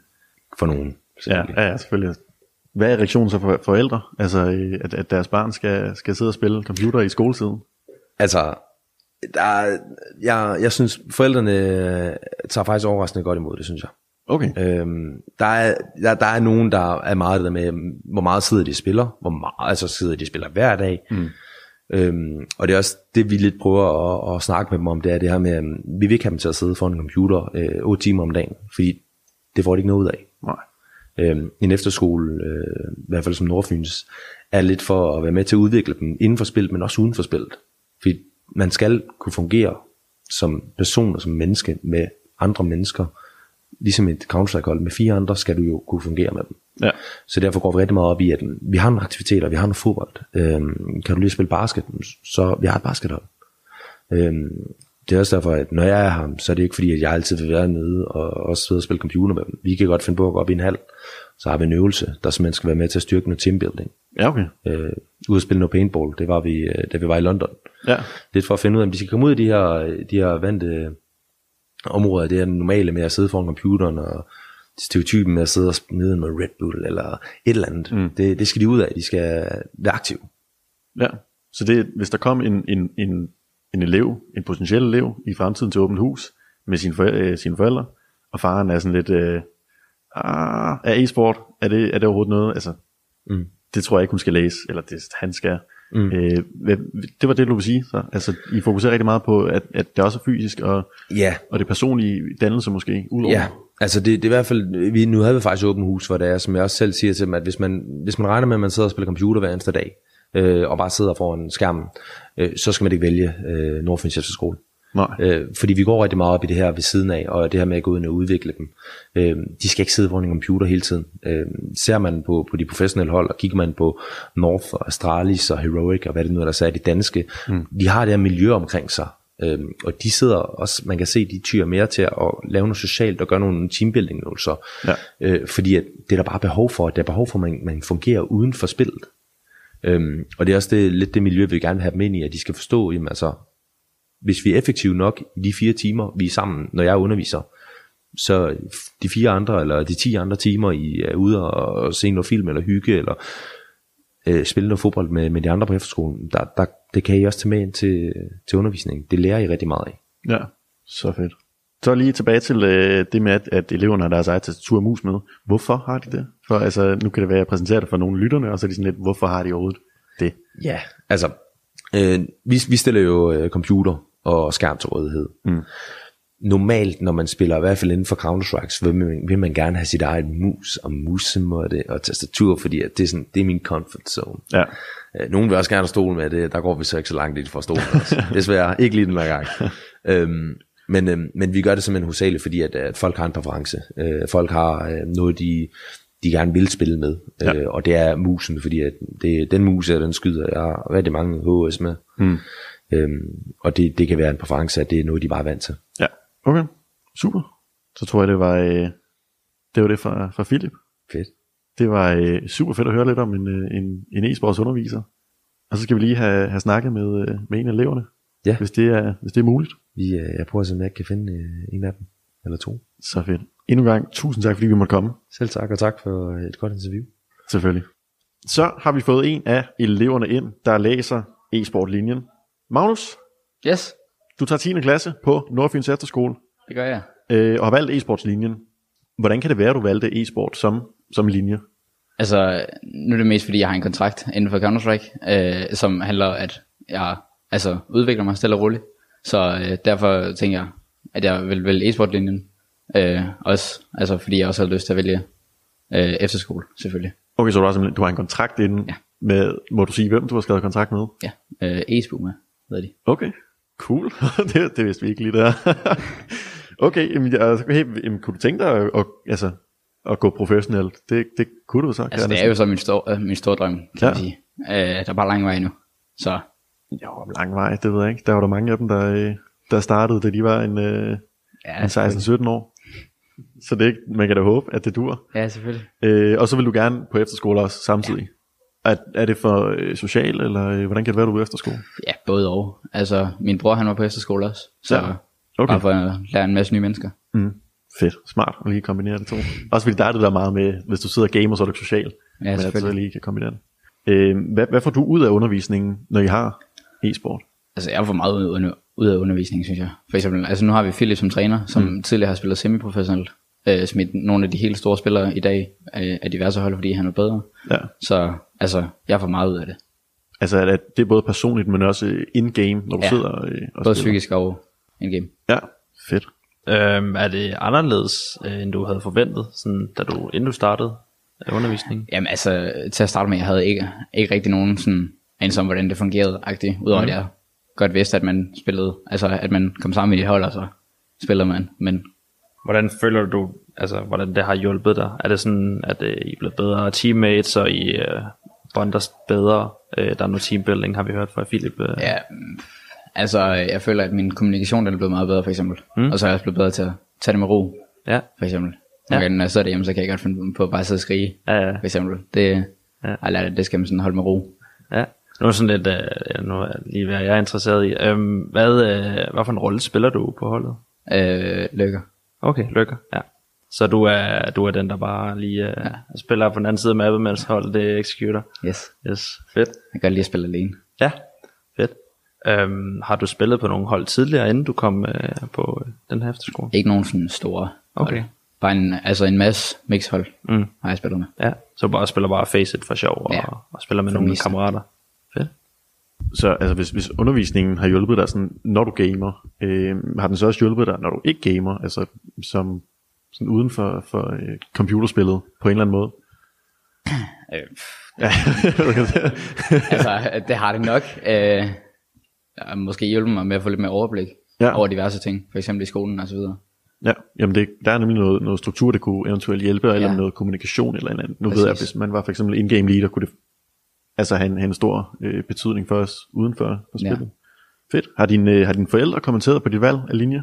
for nogen. Ja, ja, ja, selvfølgelig. Hvad er reaktionen så for forældre? Altså, øh, at, at deres barn skal, skal sidde og spille computer i skoletiden? Altså, der er, jeg, jeg synes, forældrene øh, tager faktisk overraskende godt imod det, synes jeg. Okay. Øhm, der, er, der, der er nogen, der er meget det der med, hvor meget sidder de spiller, hvor meget altså sidder de spiller hver dag. Mm. Øhm, og det er også det, vi lidt prøver at, at snakke med dem om, det er det her med, at vi vil ikke have dem til at sidde foran en computer øh, 8 timer om dagen, fordi det får de ikke noget ud af. Nej. Øhm, en efterskole, øh, i hvert fald som Nordfyns, er lidt for at være med til at udvikle dem inden for spillet, men også uden for spillet. Fordi man skal kunne fungere som person og som menneske med andre mennesker, ligesom et counter hold med fire andre, skal du jo kunne fungere med dem. Ja. Så derfor går vi rigtig meget op i, at vi har nogle aktiviteter, vi har noget fodbold. Øhm, kan du lige spille basket? Så vi har et baskethold. Øhm, det er også derfor, at når jeg er her, så er det ikke fordi, at jeg altid vil være nede og også sidde og spille computer med dem. Vi kan godt finde på at gå op i en halv. Så har vi en øvelse, der simpelthen skal være med til at styrke noget teambuilding. Ja, okay. Øh, ude at spille noget paintball, det var vi, øh, da vi var i London. Ja. Lidt for at finde ud af, om de skal komme ud af de her, de her vante områder, det er normale med at sidde foran computeren og stereotypen med at sidde og smide med Red Bull eller et eller andet. Mm. Det, det skal de ud af, de skal være aktive. Ja, så det, hvis der kom en, en, en, en elev, en potentiel elev i fremtiden til åbent hus med sine, forældre, øh, sine forældre, og faren er sådan lidt, øh, ah, er e-sport, er det, er det overhovedet noget? Altså, mm. det tror jeg ikke, hun skal læse, eller det, han skal. Mm. Øh, det var det, du vil sige. Så. Altså, I fokuserer rigtig meget på, at, at det også er fysisk, og, Ja, og det personlige dannelse måske, udover. ja. Altså det, det er i hvert fald, vi, nu havde vi faktisk åbent hus, hvor det er, som jeg også selv siger til dem, at hvis man, hvis man regner med, at man sidder og spiller computer hver eneste dag, øh, og bare sidder foran skærmen, øh, så skal man ikke vælge øh, Nordfyns Efterskole. Nej. Øh, fordi vi går rigtig meget op i det her ved siden af, og det her med at gå ud og udvikle dem. Øh, de skal ikke sidde foran en computer hele tiden. Øh, ser man på, på de professionelle hold, og kigger man på North og Astralis og Heroic, og hvad det nu er, der er de danske, mm. de har det her miljø omkring sig. Øh, og de sidder også, man kan se, de tyrer mere til at lave noget socialt og gøre nogle teambuilding øvelser. Ja. Øh, fordi at det er der bare behov for, at der er behov for, at man, man fungerer uden for spillet. Øhm, og det er også det, lidt det miljø, vi gerne vil have dem ind i, at de skal forstå, jamen altså, hvis vi er effektive nok i de fire timer, vi er sammen, når jeg underviser, så de fire andre, eller de ti andre timer, I er ude og se noget film, eller hygge, eller øh, spille noget fodbold med, med de andre på efterskolen, der, der, det kan I også tage med ind til, til undervisningen. Det lærer I rigtig meget af. Ja, så fedt. Så lige tilbage til øh, det med, at, at eleverne har deres eget tastatur og mus med. Hvorfor har de det? For altså, nu kan det være, at jeg præsenterer det for nogle lytterne, og så er de sådan lidt, hvorfor har de overhovedet det? Ja, altså, øh, vi, vi stiller jo øh, computer og skærm til rådighed. Mm. Normalt, når man spiller, i hvert fald inden for Counter-Strike, så vil man, vil man gerne have sit eget mus og musemåtte og tastatur, fordi at det, er sådan, det er min comfort zone. Ja. Øh, Nogen vil også gerne stole med det, der går vi så ikke så langt i for stole. Altså. [laughs] Desværre, ikke lige den her gang. øhm, men, øhm, men vi gør det simpelthen hovedsageligt, fordi at, at folk har en præference. Øh, folk har øh, noget, de, de gerne vil spille med, Ja. øh, og det er musen, fordi at det, den mus, den skyder jeg har rigtig mange HS med. Mm. Øhm, og det, det kan være en præference, at det er noget, de bare er vant til. Ja, okay. Super. Så tror jeg, det var, øh, det, var det fra, fra Philip. Fedt. Det var øh, super fedt at høre lidt om en, øh, en, en e-sports underviser. Og så skal vi lige have, have snakket med, øh, med en af eleverne, Ja. hvis, det er, hvis det er muligt. Vi, øh, jeg prøver at se, om jeg kan finde øh, en af dem, eller to. Så fedt. Endnu en gang, tusind tak, fordi vi måtte komme. Selv tak, og tak for et godt interview. Selvfølgelig. Så har vi fået en af eleverne ind, der læser e-sport-linjen. Magnus, Yes, du tager 10. klasse på Nordfyns Efterskole det gør jeg. øh, og har valgt e-sportslinjen. Hvordan kan det være, at du valgte e-sport som, som linje? Altså, nu er det mest fordi, jeg har en kontrakt inden for Counter-Strike, øh, som handler om, at jeg altså, udvikler mig stille og roligt. Så øh, derfor tænker jeg, at jeg vil vælge e-sport-linjen. Øh, også, altså, fordi jeg også har lyst til at vælge øh, efterskole, selvfølgelig. Okay, så du har, simpelthen, du har en kontrakt inden Ja. med, må du sige, hvem du har skrevet kontrakt med? Ja, øh, e-spu med, ved de. Okay, cool. [laughs] det, det vidste vi ikke lige der. [laughs] okay, jamen, jeg, altså, hey, jamen, kunne du tænke dig at, at, altså, at gå professionelt? Det, det kunne du så. Altså, det er jo så min, stor, min store drøm, kan Ja. man sige. Øh, der er bare lang vej endnu. Så Jo, lang vej, det ved jeg ikke. Der var der mange af dem, der, øh, der startede, da de var en, øh, ja, en 16-17 år. Så det er ikke, man kan da håbe, at det dur. Ja, selvfølgelig. Øh, og så vil du gerne på efterskole også samtidig. Ja. Er, er det for øh, social, eller øh, hvordan kan det være, du er på efterskole? Ja, både og. Altså, min bror han var på efterskole også. Så Ja. Okay. bare for at lære en masse nye mennesker. Mm. Fedt, smart at lige kombinere det to. Også fordi der er det der meget med, hvis du sidder og gamer, så er du ikke social. Ja, men at du lige kan kombinere det. Øh, hvad, hvad får du ud af undervisningen, når I har e-sport? Altså, jeg får meget ud, ud af undervisningen, synes jeg. For eksempel, altså nu har vi Philip som træner, som mm. tidligere har spillet semiprofessionelt. Øh, smidt nogle af de helt store spillere i dag øh, af diverse hold, fordi han er bedre. Ja. Så altså, jeg får meget ud af det. Altså at, det er både personligt, men også in-game, når du Ja. sidder øh, og Både spiller. psykisk og in-game. Ja, fedt. Øhm, er det anderledes, øh, end du havde forventet, sådan, da du, inden du startede øh, undervisningen? Jamen altså, til at starte med, jeg havde ikke, ikke rigtig nogen sådan anelse om, hvordan det fungerede, agtigt, udover mm. at jeg godt vidste, at man spillede, altså at man kom sammen i et hold, og så spiller man. Men Hvordan føler du, altså, hvordan det har hjulpet dig? Er det sådan, at øh, I er blevet bedre teammates, og I øh, bonder bedre? Øh, der er noget teambuilding, har vi hørt fra Philip. Øh. ja, altså jeg føler, at min kommunikation den er blevet meget bedre, for eksempel. Mm. Og så er jeg også blevet bedre til at tage det med ro, ja. for eksempel. Ja. Ja. når jeg sidder derhjemme, så kan jeg godt finde på at bare sidde og skrige, Ja, ja. for eksempel. Det, Ja. jeg lært, at det skal man sådan holde med ro. Ja. Nu er sådan lidt, øh, nu er lige hvad jeg er interesseret i. Øhm, hvad, øh, hvad for en rolle spiller du på holdet? Øh, lykker. Okay, lykker. Ja. Så du er, du er den, der bare lige øh, ja. spiller på den anden side af mappet, mens holdet det executor. Yes. Yes, fedt. Jeg kan godt lide at spille alene. Ja, fedt. Øhm, har du spillet på nogle hold tidligere, inden du kom øh, på øh, den her efterskole? Ikke nogen sådan store Okay. hold. Bare en, altså en masse mixhold Mm. har jeg spillet med. Ja, så du bare spiller bare Faceit for sjov og, Ja. og spiller med For nogle meste. kammerater. Så altså, hvis, hvis undervisningen har hjulpet dig, sådan, når du gamer, øh, har den så også hjulpet dig, når du ikke gamer? Altså, som, sådan uden for, for øh, computerspillet på en eller anden måde? Øh, Ja, [laughs] altså, det har det nok. Øh, måske hjælpe mig med at få lidt mere overblik Ja. over diverse ting, for eksempel i skolen og så videre. ja, jamen det, der er nemlig noget, noget struktur, der kunne eventuelt hjælpe, eller Ja. noget kommunikation eller en anden. Nu Præcis. ved jeg, hvis man var for eksempel in-game leader, kunne det altså have en, have en stor øh, betydning for os uden for, for Ja. spillet. Fedt. Har, din, øh, har dine forældre kommenteret på dit valg af linje?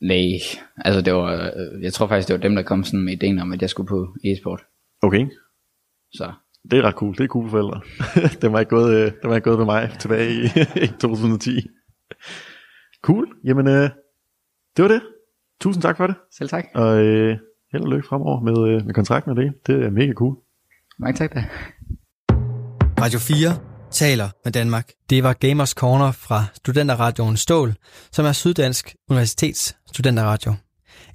Nej, altså det var, øh, jeg tror faktisk, det var dem, der kom sådan med ideen om, at jeg skulle på e-sport. Okay, Så det er ret cool. Det er cool forældre. [laughs] det var ikke gået, øh, det var ikke gået ved mig tilbage i, [laughs] i 2010. Cool. Jamen, øh, det var det. Tusind tak for det. selv tak. Og øh, held og lykke fremover med, øh, med kontrakten og det. Det er mega cool. Mange tak da. Radio 4 taler med Danmark. Det var Gamers Corner fra Studenterradioen Stål, som er Syddansk Universitets studenterradio.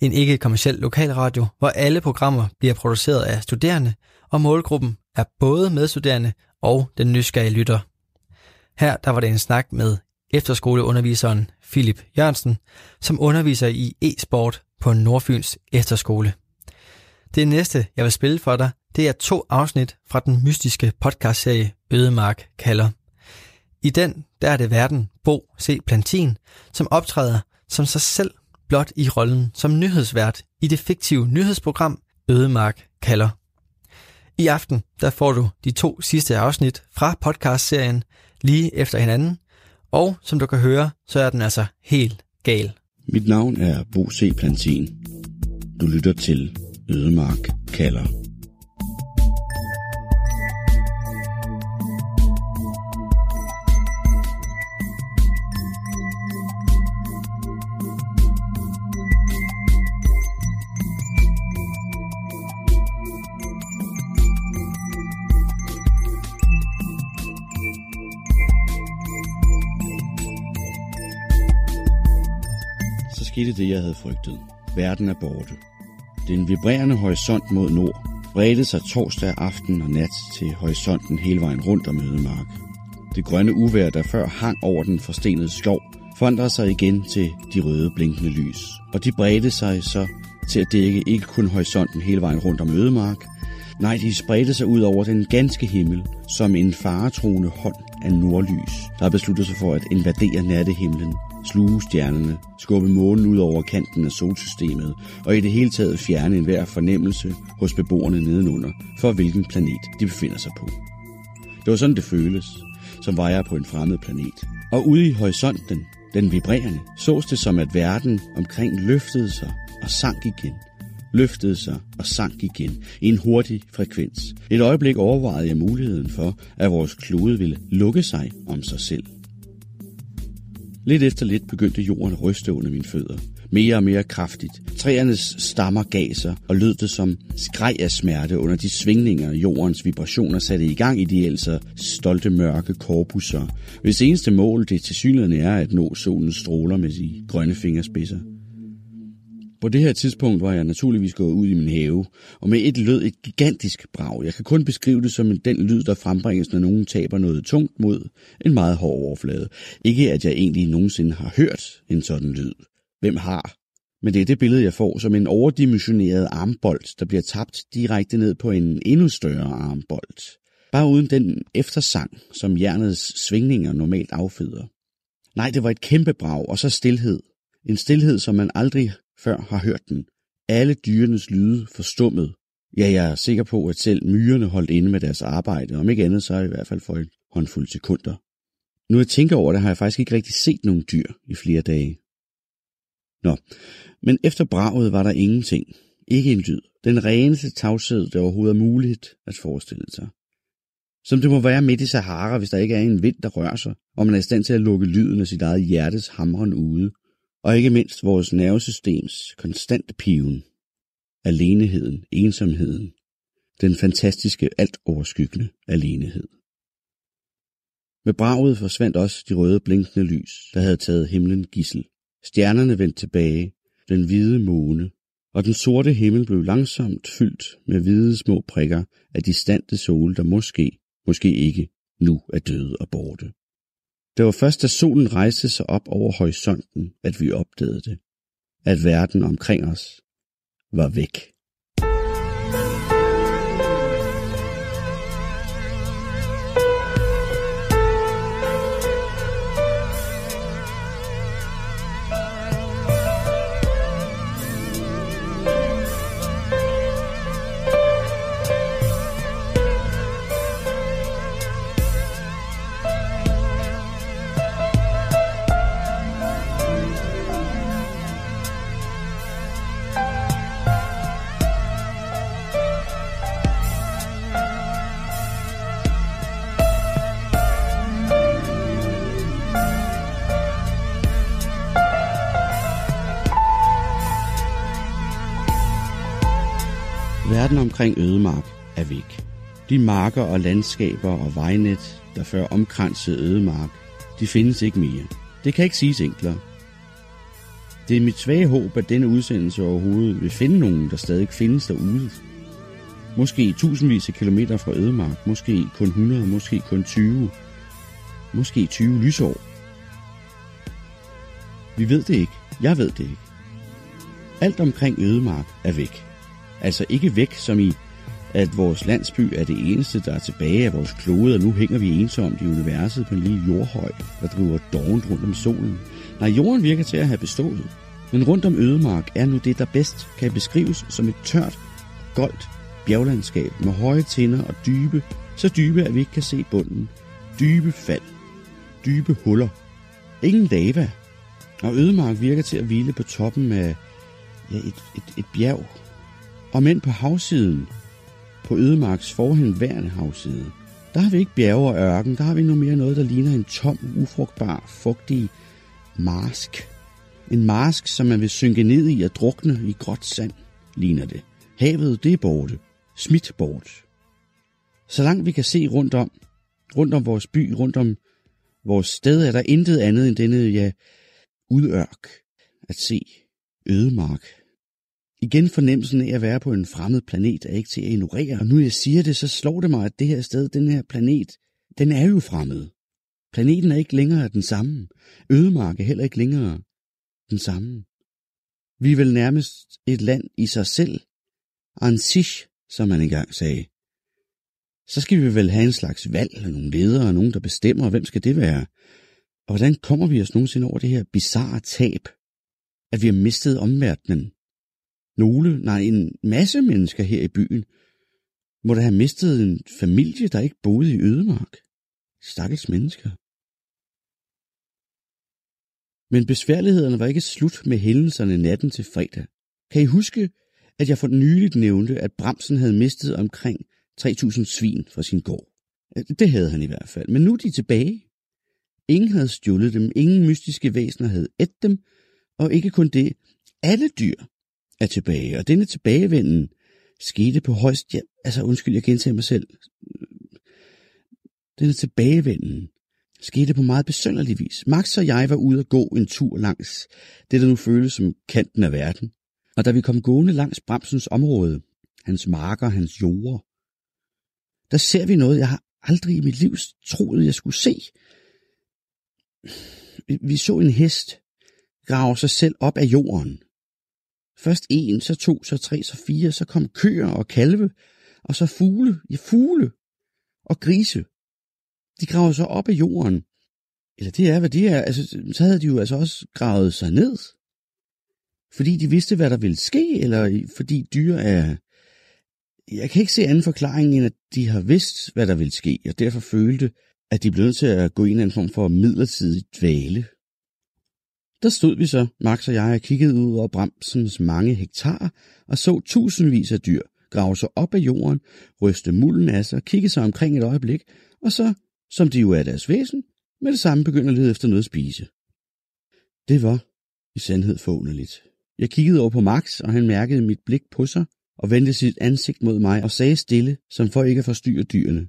En ikke-kommersiel lokalradio, hvor alle programmer bliver produceret af studerende, og målgruppen er både medstuderende og den nysgerrige lytter. Her der var det en snak med efterskoleunderviseren Philip Jørgensen, som underviser i e-sport på Nordfyns efterskole. Det næste, jeg vil spille for dig, det er to afsnit fra den mystiske podcastserie Ødemark kalder. I den, der er det verden Bo C. Plantin, som optræder som sig selv blot i rollen som nyhedsvært i det fiktive nyhedsprogram Ødemark kalder. I aften, der får du de to sidste afsnit fra podcastserien lige efter hinanden, og som du kan høre, så er den altså helt gal. Mit navn er Bo C. Plantin. Du lytter til Ødemark kalder. Så skete det, jeg havde frygtet. Verden er borte. Den vibrerende horisont mod nord bredte sig torsdag aften og nat til horisonten hele vejen rundt om Ødemark. Det grønne uvær, der før hang over den forstenede skov, forandrede sig igen til de røde blinkende lys. Og de bredte sig så til at dække ikke kun horisonten hele vejen rundt om Ødemark, nej, de spredte sig ud over den ganske himmel, som en faretroende hånd af nordlys, der besluttede sig for at invadere nattehimlen, sluge stjernerne, skubbe månen ud over kanten af solsystemet, og i det hele taget fjerne enhver fornemmelse hos beboerne nedenunder, for hvilken planet de befinder sig på. Det var sådan, det føles, som var jeg på en fremmed planet. Og ude i horisonten, den vibrerende, sås det som, at verden omkring løftede sig og sank igen. Løftede sig og sank igen i en hurtig frekvens. Et øjeblik overvejede jeg muligheden for, at vores klode ville lukke sig om sig selv. Lidt efter lidt begyndte jorden at ryste under mine fødder. Mere og mere kraftigt. Træernes stammer gav sig og lød det som skreg af smerte under de svingninger, jordens vibrationer satte i gang i de altså stolte mørke korpusser, hvis eneste mål det til synligheden er at nå solens stråler med de grønne fingerspidser. På det her tidspunkt var jeg naturligvis gået ud i min have, og med et lød et gigantisk brag. Jeg kan kun beskrive det som den lyd, der frembringes, når nogen taber noget tungt mod en meget hård overflade. Ikke at jeg egentlig nogensinde har hørt en sådan lyd. Hvem har? Men det er det billede, jeg får som en overdimensioneret armbold, der bliver tabt direkte ned på en endnu større armbold. Bare uden den eftersang, som jernets svingninger normalt afføder. Nej, det var et kæmpe brag, og så stillhed. En stillhed, som man aldrig før har hørt den. Alle dyrenes lyde forstummet. Ja, jeg er sikker på, at selv myrerne holdt inde med deres arbejde, om ikke andet så i hvert fald for en håndfuld sekunder. Nu jeg tænker over det, har jeg faktisk ikke rigtig set nogen dyr i flere dage. Nå, men efter braget var der ingenting. Ikke en lyd. Den reneste tavshed, der overhovedet er muligt at forestille sig. Som det må være midt i Sahara, hvis der ikke er en vind, der rører sig, og man er i stand til at lukke lyden af sit eget hjertes hamren ude. Og ikke mindst vores nervesystems konstante piven. Aleneheden, ensomheden. Den fantastiske, alt overskyggende alenehed. Med braget forsvandt også de røde blinkende lys, der havde taget himlen gissel. Stjernerne vendte tilbage, den hvide måne, og den sorte himmel blev langsomt fyldt med hvide små prikker af distante sole, der måske, måske ikke, nu er døde og borte. Det var først, da solen rejste sig op over horisonten, at vi opdagede det. At verden omkring os var væk. Omkring ødemark er væk. De marker og landskaber og vejnet, der før omkransede ødemark, de findes ikke mere. Det kan ikke siges enklere. Det er mit svage håb, at denne udsendelse overhovedet vil finde nogen, der stadig findes derude. Måske tusindvis af kilometer fra ødemark, måske kun 100, måske kun 20, måske 20 lysår. Vi ved det ikke. Jeg ved det ikke. Alt omkring ødemark er væk. Altså ikke væk som i, at vores landsby er det eneste, der er tilbage af vores klode, og nu hænger vi ensomt i universet på en lille jordhøj, der driver dovent rundt om solen. Nej, jorden virker til at have bestået. Men rundt om ødemark er nu det, der bedst kan beskrives som et tørt, goldt bjerglandskab med høje tinder og dybe, så dybe, at vi ikke kan se bunden. Dybe fald. Dybe huller. Ingen lava. Og ødemark virker til at hvile på toppen af ja, et, et, et bjerg, og mænd på havsiden, på Ødemarks forhenværende havside, der har vi ikke bjerge og ørken, der har vi nu mere noget, der ligner en tom, ufrugtbar, fugtig marsk. En marsk, som man vil synke ned i og drukne i gråt sand, ligner det. Havet, det er borte. Smidt bort. Så langt vi kan se rundt om, rundt om vores by, rundt om vores sted, er der intet andet end denne, ja, udørk at se. Ødemark, Igen fornemmelsen af at være på en fremmed planet er ikke til at ignorere. Og nu jeg siger det, så slår det mig, at det her sted, den her planet, den er jo fremmed. Planeten er ikke længere den samme. Ødemark er heller ikke længere den samme. Vi er vel nærmest et land i sig selv. Ansich, som man engang sagde. Så skal vi vel have en slags valg, eller nogle ledere, og nogen, der bestemmer, og hvem skal det være? Og hvordan kommer vi os nogensinde over det her bizarre tab, at vi har mistet omverdenen? Nogle, nej, en masse mennesker her i byen, må da have mistet en familie, der ikke boede i ødemark. Stakkels mennesker. Men besværlighederne var ikke slut med hændelserne natten til fredag. Kan I huske, at jeg for nyligt nævnte, at Bramsen havde mistet omkring 3.000 svin fra sin gård? Det havde han i hvert fald, men nu er de tilbage. Ingen havde stjålet dem, ingen mystiske væsener havde ædt dem, og ikke kun det, alle dyr er tilbage, og denne tilbagevenden skete på højst, ja, altså undskyld, jeg gentager mig selv, denne tilbagevenden skete på meget besønderlig vis. Max og jeg var ude at gå en tur langs det, der nu føles som kanten af verden. Og da vi kom gående langs Bramsens område, hans marker, hans jorder, der ser vi noget, jeg har aldrig i mit liv troet, jeg skulle se. Vi så en hest grave sig selv op af jorden. Først en, så to, så tre, så fire, så kom køer og kalve, og så fugle, ja fugle og grise. De graver så op af jorden. Eller det er, hvad det er. Altså, så havde de jo altså også gravet sig ned. Fordi de vidste, hvad der ville ske, eller fordi dyr er... Jeg kan ikke se anden forklaring, end at de har vidst, hvad der ville ske, og derfor følte, at de blev nødt til at gå ind i en form for midlertidig dvale. Der stod vi så, Max og jeg, og kiggede ud over Bramsens mange hektar, og så tusindvis af dyr grave sig op af jorden, ryste mulden af sig, kigge sig omkring et øjeblik, og så, som de jo er deres væsen, med det samme begyndte at lede efter noget at spise. Det var i sandhed forunderligt. Jeg kiggede over på Max, og han mærkede mit blik på sig, og vendte sit ansigt mod mig og sagde stille, som for ikke at forstyrre dyrene.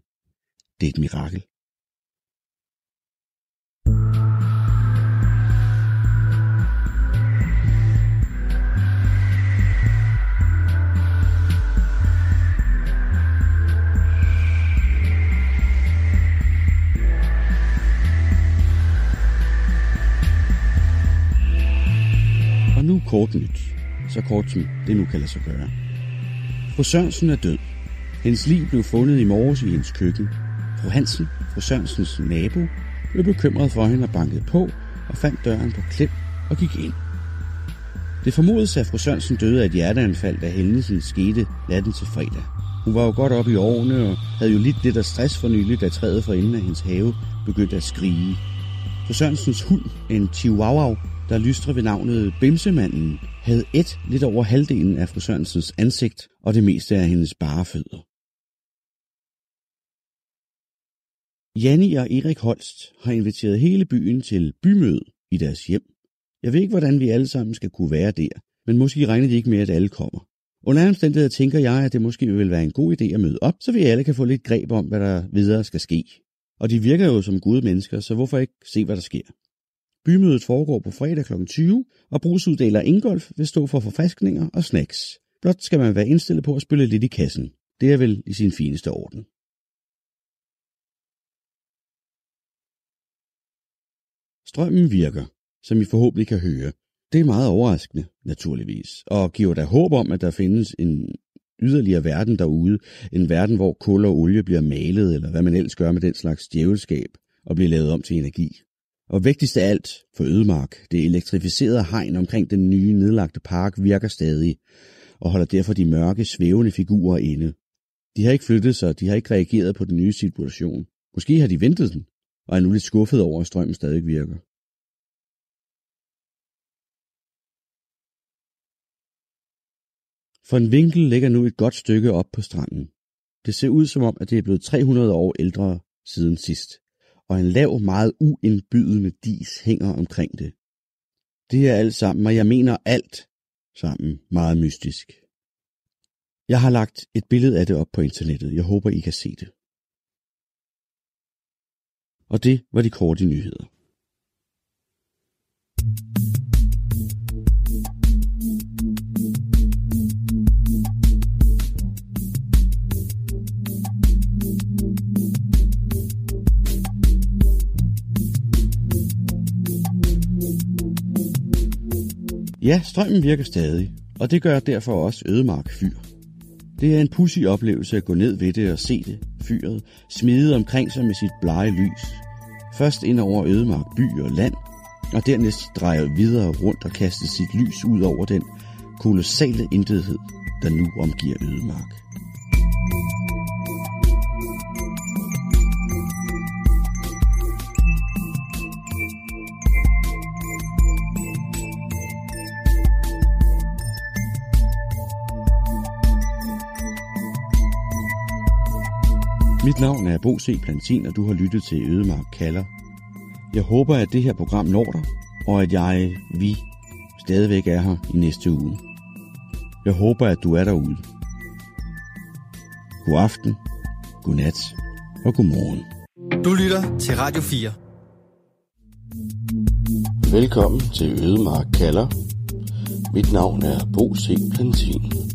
Det er et mirakel. Kort nyt. så kort som det nu kan lade sig gøre. Fru Sørensen er død. Hendes liv blev fundet i morges i hendes køkken. Fru Hansen, fru Sørensens nabo, blev bekymret for hende og bankede på og fandt døren på klem og gik ind. Det formodes, at fru Sørensen døde af et hjerteanfald, da hændelsen skete natten til fredag. Hun var jo godt oppe i årene og havde jo lidt lidt af stress for nylig, da træet for enden af hendes have begyndte at skrige. Fru Sørensens hund, en chihuahua, der lystrer ved navnet Bimsemanden, havde et lidt over halvdelen af fru Sørensens ansigt og det meste af hendes bare fødder. Janni og Erik Holst har inviteret hele byen til bymøde i deres hjem. Jeg ved ikke, hvordan vi alle sammen skal kunne være der, men måske regner de ikke med, at alle kommer. Under omstændigheder tænker jeg, at det måske vil være en god idé at møde op, så vi alle kan få lidt greb om, hvad der videre skal ske. Og de virker jo som gode mennesker, så hvorfor ikke se, hvad der sker? Bymødet foregår på fredag kl. 20, og brugsuddeler Ingolf vil stå for forfriskninger og snacks. Blot skal man være indstillet på at spille lidt i kassen. Det er vel i sin fineste orden. Strømmen virker, som I forhåbentlig kan høre. Det er meget overraskende, naturligvis, og giver da håb om, at der findes en yderligere verden derude, en verden, hvor kul og olie bliver malet, eller hvad man ellers gør med den slags djævelskab, og bliver lavet om til energi. Og vigtigst af alt for Ødemark, det elektrificerede hegn omkring den nye nedlagte park virker stadig, og holder derfor de mørke, svævende figurer inde. De har ikke flyttet sig, de har ikke reageret på den nye situation. Måske har de ventet den, og er nu lidt skuffet over, at strømmen stadig virker. For en vinkel ligger nu et godt stykke op på stranden. Det ser ud som om, at det er blevet 300 år ældre siden sidst, og en lav, meget uindbydende dis hænger omkring det. Det er alt sammen, og jeg mener alt sammen, meget mystisk. Jeg har lagt et billede af det op på internettet. Jeg håber, I kan se det. Og det var de korte nyheder. Ja, strømmen virker stadig, og det gør derfor også Ødemark Fyr. Det er en pussy oplevelse at gå ned ved det og se det, fyret, smide omkring sig med sit blege lys. Først ind over Ødemark by og land, og dernæst dreje videre rundt og kaste sit lys ud over den kolossale intethed, der nu omgiver Ødemark. Mit navn er Bo C. Plantin, og du har lyttet til Ødemark Kalder. Jeg håber, at det her program når dig, og at jeg, vi, stadigvæk er her i næste uge. Jeg håber, at du er derude. God aften, god nat og god morgen. Du lytter til Radio 4. Velkommen til Ødemark Kalder. Mit navn er Bo C. Plantin.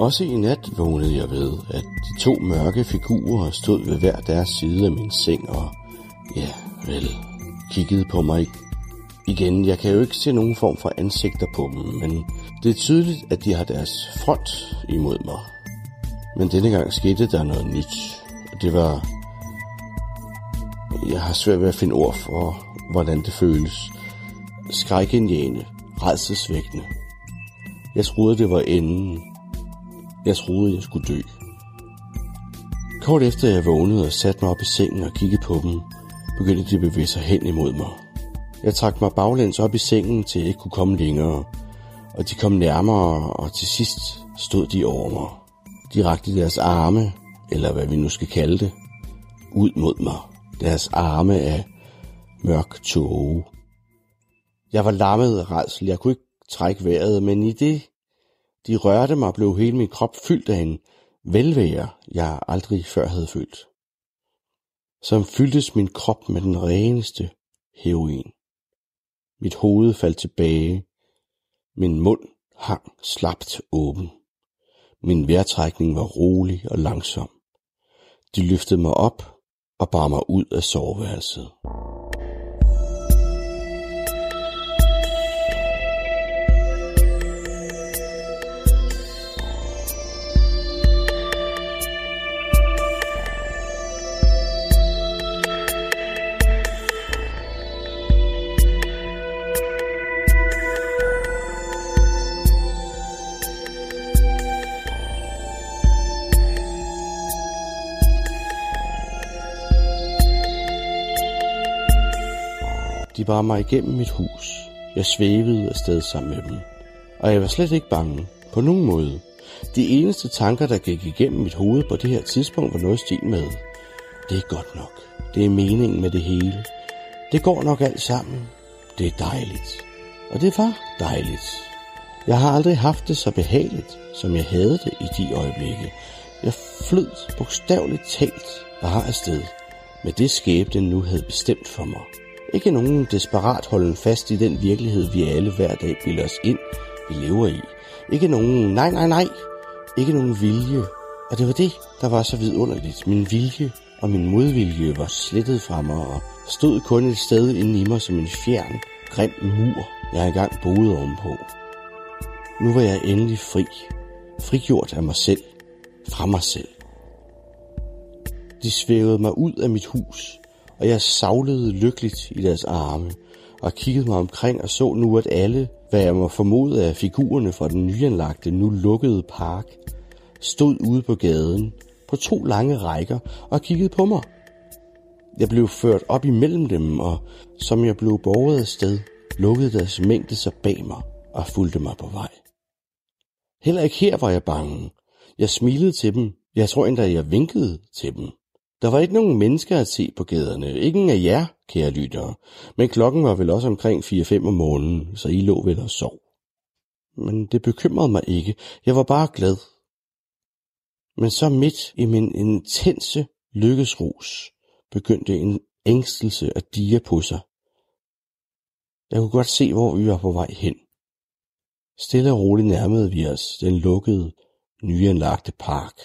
Også i nat vågnede jeg ved, at de to mørke figurer stod ved hver deres side af min seng og, ja, vel, kiggede på mig igen. Jeg kan jo ikke se nogen form for ansigter på dem, men det er tydeligt, at de har deres front imod mig. Men denne gang skete der noget nyt, og det var... Jeg har svært ved at finde ord for, hvordan det føles. Skrækindjagende, redselsvækkende. Jeg troede, det var enden, jeg troede, jeg skulle dø. Kort efter jeg vågnede og satte mig op i sengen og kiggede på dem, begyndte de at bevæge sig hen imod mig. Jeg trak mig baglæns op i sengen, til jeg ikke kunne komme længere, og de kom nærmere, og til sidst stod de over mig. De rakte deres arme, eller hvad vi nu skal kalde det, ud mod mig. Deres arme af mørk tåge. Jeg var lammet af redsel. Jeg kunne ikke trække vejret, men i det, de rørte mig, blev hele min krop fyldt af en velvære, jeg aldrig før havde følt. som fyldtes min krop med den reneste heroin. Mit hoved faldt tilbage, min mund hang slapt åben. Min vejrtrækning var rolig og langsom. De løftede mig op og bar mig ud af soveværelset. De bar mig igennem mit hus. Jeg svævede afsted sammen med dem. Og jeg var slet ikke bange. På nogen måde. De eneste tanker, der gik igennem mit hoved på det her tidspunkt, var noget stil med. Det er godt nok. Det er meningen med det hele. Det går nok alt sammen. Det er dejligt. Og det var dejligt. Jeg har aldrig haft det så behageligt, som jeg havde det i de øjeblikke. Jeg flød bogstaveligt talt bare afsted med det skæbne nu havde bestemt for mig. Ikke nogen desperat holden fast i den virkelighed, vi alle hver dag bilder os ind, vi lever i. Ikke nogen nej, nej, nej. Ikke nogen vilje. Og det var det, der var så vidunderligt. Min vilje og min modvilje var slettet fra mig og stod kun et sted inde i mig som en fjern, grim mur, jeg engang boede ovenpå. Nu var jeg endelig fri. Frigjort af mig selv. Fra mig selv. De svævede mig ud af mit hus, og jeg savlede lykkeligt i deres arme og kiggede mig omkring og så nu, at alle, hvad jeg må formode af figurerne fra den nyanlagte, nu lukkede park, stod ude på gaden på to lange rækker og kiggede på mig. Jeg blev ført op imellem dem, og som jeg blev borget af sted, lukkede deres mængde sig bag mig og fulgte mig på vej. Heller ikke her var jeg bange. Jeg smilede til dem. Jeg tror endda, jeg vinkede til dem. Der var ikke nogen mennesker at se på gaderne. Ingen af jer, kære lyttere. Men klokken var vel også omkring 4-5 om morgenen, så I lå vel og sov. Men det bekymrede mig ikke. Jeg var bare glad. Men så midt i min intense lykkesrus begyndte en ængstelse at dige på sig. Jeg kunne godt se, hvor vi var på vej hen. Stille og roligt nærmede vi os den lukkede, nyanlagte park.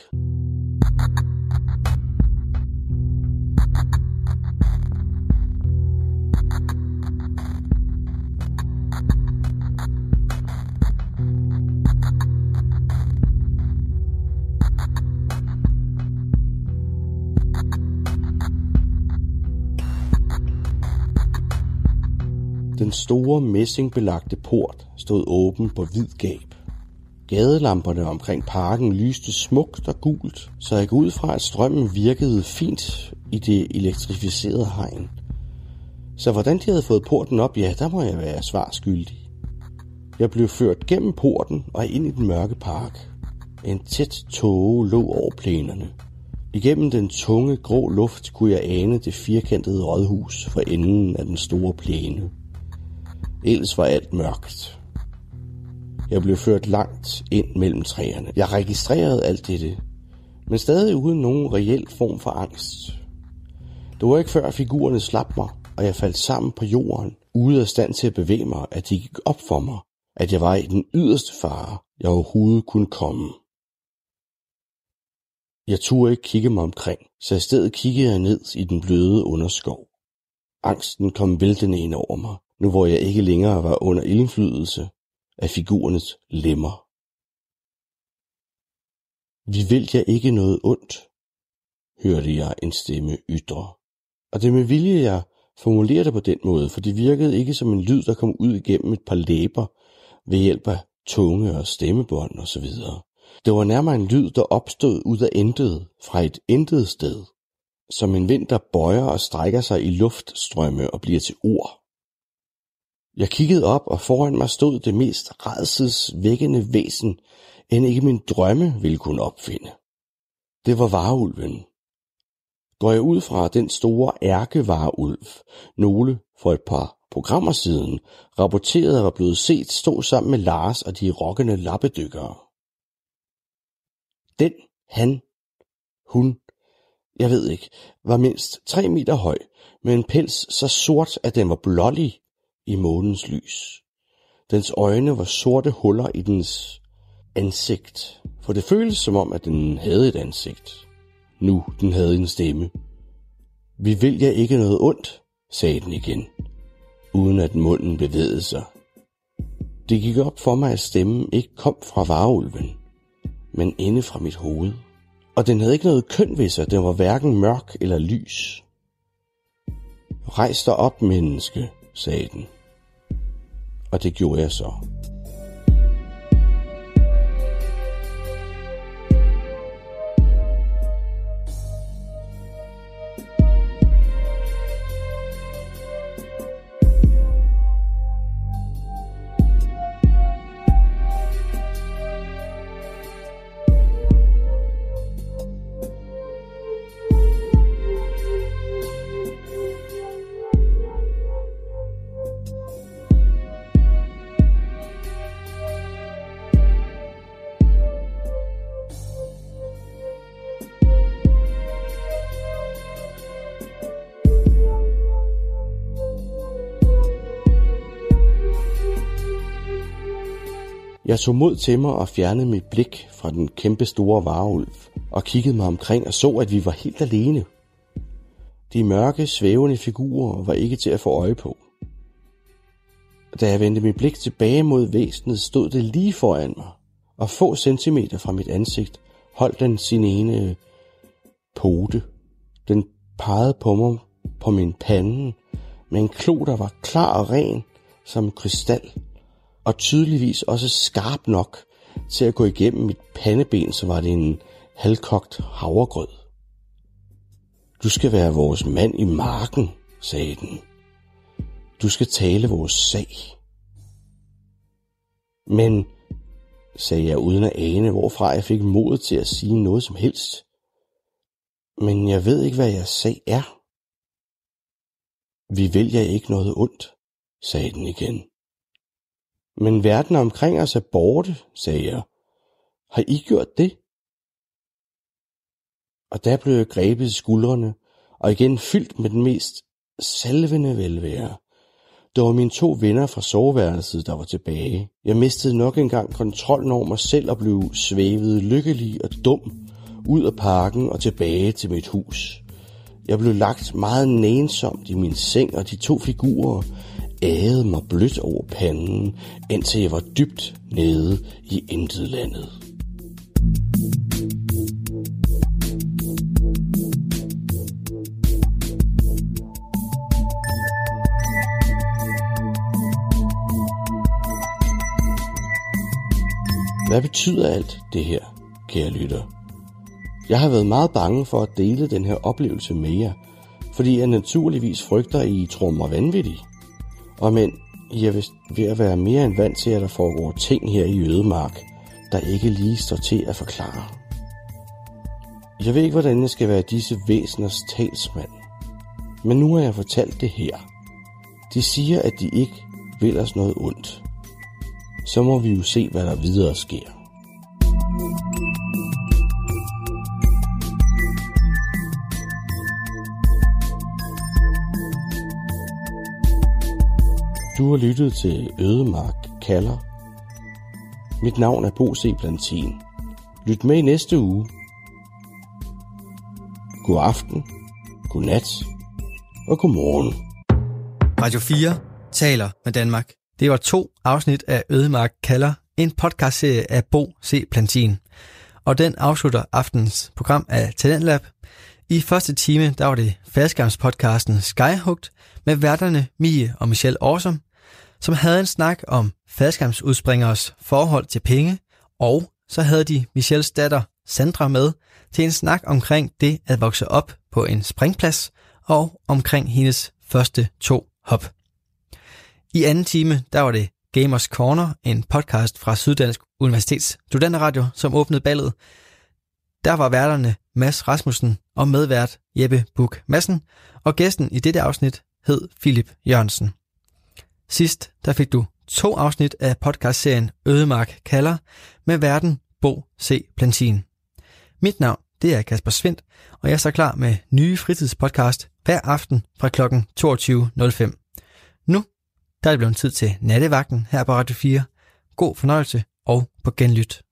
Den store messingbelagte port stod åben på vid gab. Gadelamperne omkring parken lyste smukt og gult, så jeg går ud fra, at strømmen virkede fint i det elektrificerede hegn. Så hvordan de havde fået porten op, ja, der må jeg være svar skyldig. Jeg blev ført gennem porten og ind i den mørke park. En tæt tåge lå over plænerne. Igennem den tunge, grå luft kunne jeg ane det firkantede rådhus for enden af den store plæne. Ellers var alt mørkt. Jeg blev ført langt ind mellem træerne. Jeg registrerede alt dette, men stadig uden nogen reel form for angst. Det var ikke før figurerne slap mig, og jeg faldt sammen på jorden, ude af stand til at bevæge mig, at de gik op for mig, at jeg var i den yderste fare, jeg overhovedet kunne komme. Jeg turde ikke kigge mig omkring, så i stedet kiggede jeg ned i den bløde underskov. Angsten kom væltende ind over mig, nu hvor jeg ikke længere var under indflydelse af figurernes lemmer. Vi vil jer ikke noget ondt, hørte jeg en stemme ytre. Og det med vilje jeg formulerede det på den måde, for det virkede ikke som en lyd, der kom ud igennem et par læber ved hjælp af tunge og stemmebånd osv. Det var nærmere en lyd, der opstod ud af intet fra et intet sted, som en vind, der bøjer og strækker sig i luftstrømme og bliver til ord. Jeg kiggede op, og foran mig stod det mest redselsvækkende væsen, end ikke min drømme ville kunne opfinde. Det var varulven. Går jeg ud fra den store ærkevarulv, nogle for et par programmer siden rapporterede var blevet set stå sammen med Lars og de rokkende lappedykkere. Den, han, hun, jeg ved ikke, var mindst tre meter høj, med en pels så sort, at den var blålig i månens lys. Dens øjne var sorte huller i dens ansigt, for det føltes som om, at den havde et ansigt. Nu den havde en stemme. Vi vil jer ikke noget ondt, sagde den igen, uden at munden bevægede sig. Det gik op for mig, at stemmen ikke kom fra varulven, men inde fra mit hoved. Og den havde ikke noget køn ved sig, den var hverken mørk eller lys. Rejs dig op, menneske, sagde den. Og det gjorde jeg så. Jeg tog mod til mig og fjernede mit blik fra den kæmpe store varulv og kiggede mig omkring og så, at vi var helt alene. De mørke, svævende figurer var ikke til at få øje på. Da jeg vendte mit blik tilbage mod væsenet, stod det lige foran mig, og få centimeter fra mit ansigt holdt den sin ene pote. Den pegede på mig på min pande med en klo, der var klar og ren som krystal og tydeligvis også skarp nok til at gå igennem mit pandeben, så var det en halvkogt havregrød. Du skal være vores mand i marken, sagde den. Du skal tale vores sag. Men, sagde jeg uden at ane, hvorfra jeg fik mod til at sige noget som helst. Men jeg ved ikke, hvad jeres sag er. Vi vælger ikke noget ondt, sagde den igen. Men verden omkring os er borte, sagde jeg. Har I gjort det? Og der blev jeg grebet i skuldrene, og igen fyldt med den mest salvende velvære. Det var mine to venner fra soveværelset, der var tilbage. Jeg mistede nok engang kontrollen over mig selv og blev svævet lykkelig og dum ud af parken og tilbage til mit hus. Jeg blev lagt meget nænsomt i min seng, og de to figurer ægede mig blødt over panden, indtil jeg var dybt nede i intet landet. Hvad betyder alt det her, kære lytter? Jeg har været meget bange for at dele den her oplevelse med jer, fordi jeg naturligvis frygter, at I tror mig vanvittig. Og men, I er vist ved at være mere end vant til, at der foregår ting her i Ødemark, der ikke lige står til at forklare. Jeg ved ikke, hvordan jeg skal være disse væseners talsmand. Men nu har jeg fortalt det her. De siger, at de ikke vil os noget ondt. Så må vi jo se, hvad der videre sker. Du har lyttet til Ødemark kalder. Mit navn er Bo C. Plantin. Lyt med i næste uge. God aften, god nat og god morgen. Radio 4 taler med Danmark. Det var to afsnit af Ødemark kalder, en podcastserie af Bo C. Plantin. Og den afslutter aftens program af Talentlab. I første time, der var det faldskærmspodcasten Skyhugt med værterne Mie og Michelle Awesome, som havde en snak om faldskærmsudspringers forhold til penge, og så havde de Michels datter Sandra med til en snak omkring det at vokse op på en springplads og omkring hendes første to hop. I anden time, der var det Gamers Corner, en podcast fra Syddansk Universitets Studenterradio, som åbnede ballet. Der var værterne Mads Rasmussen og medvært Jeppe Buk Madsen, og gæsten i dette afsnit hed Philip Jørgensen. Sidst der fik du to afsnit af podcastserien Ødemark kalder med verden Bo C. Plantin. Mit navn det er Kasper Svendt, og jeg er så klar med nye fritidspodcast hver aften fra kl. 22.05. Nu der er det blevet tid til nattevagten her på Radio 4. God fornøjelse og på genlyt.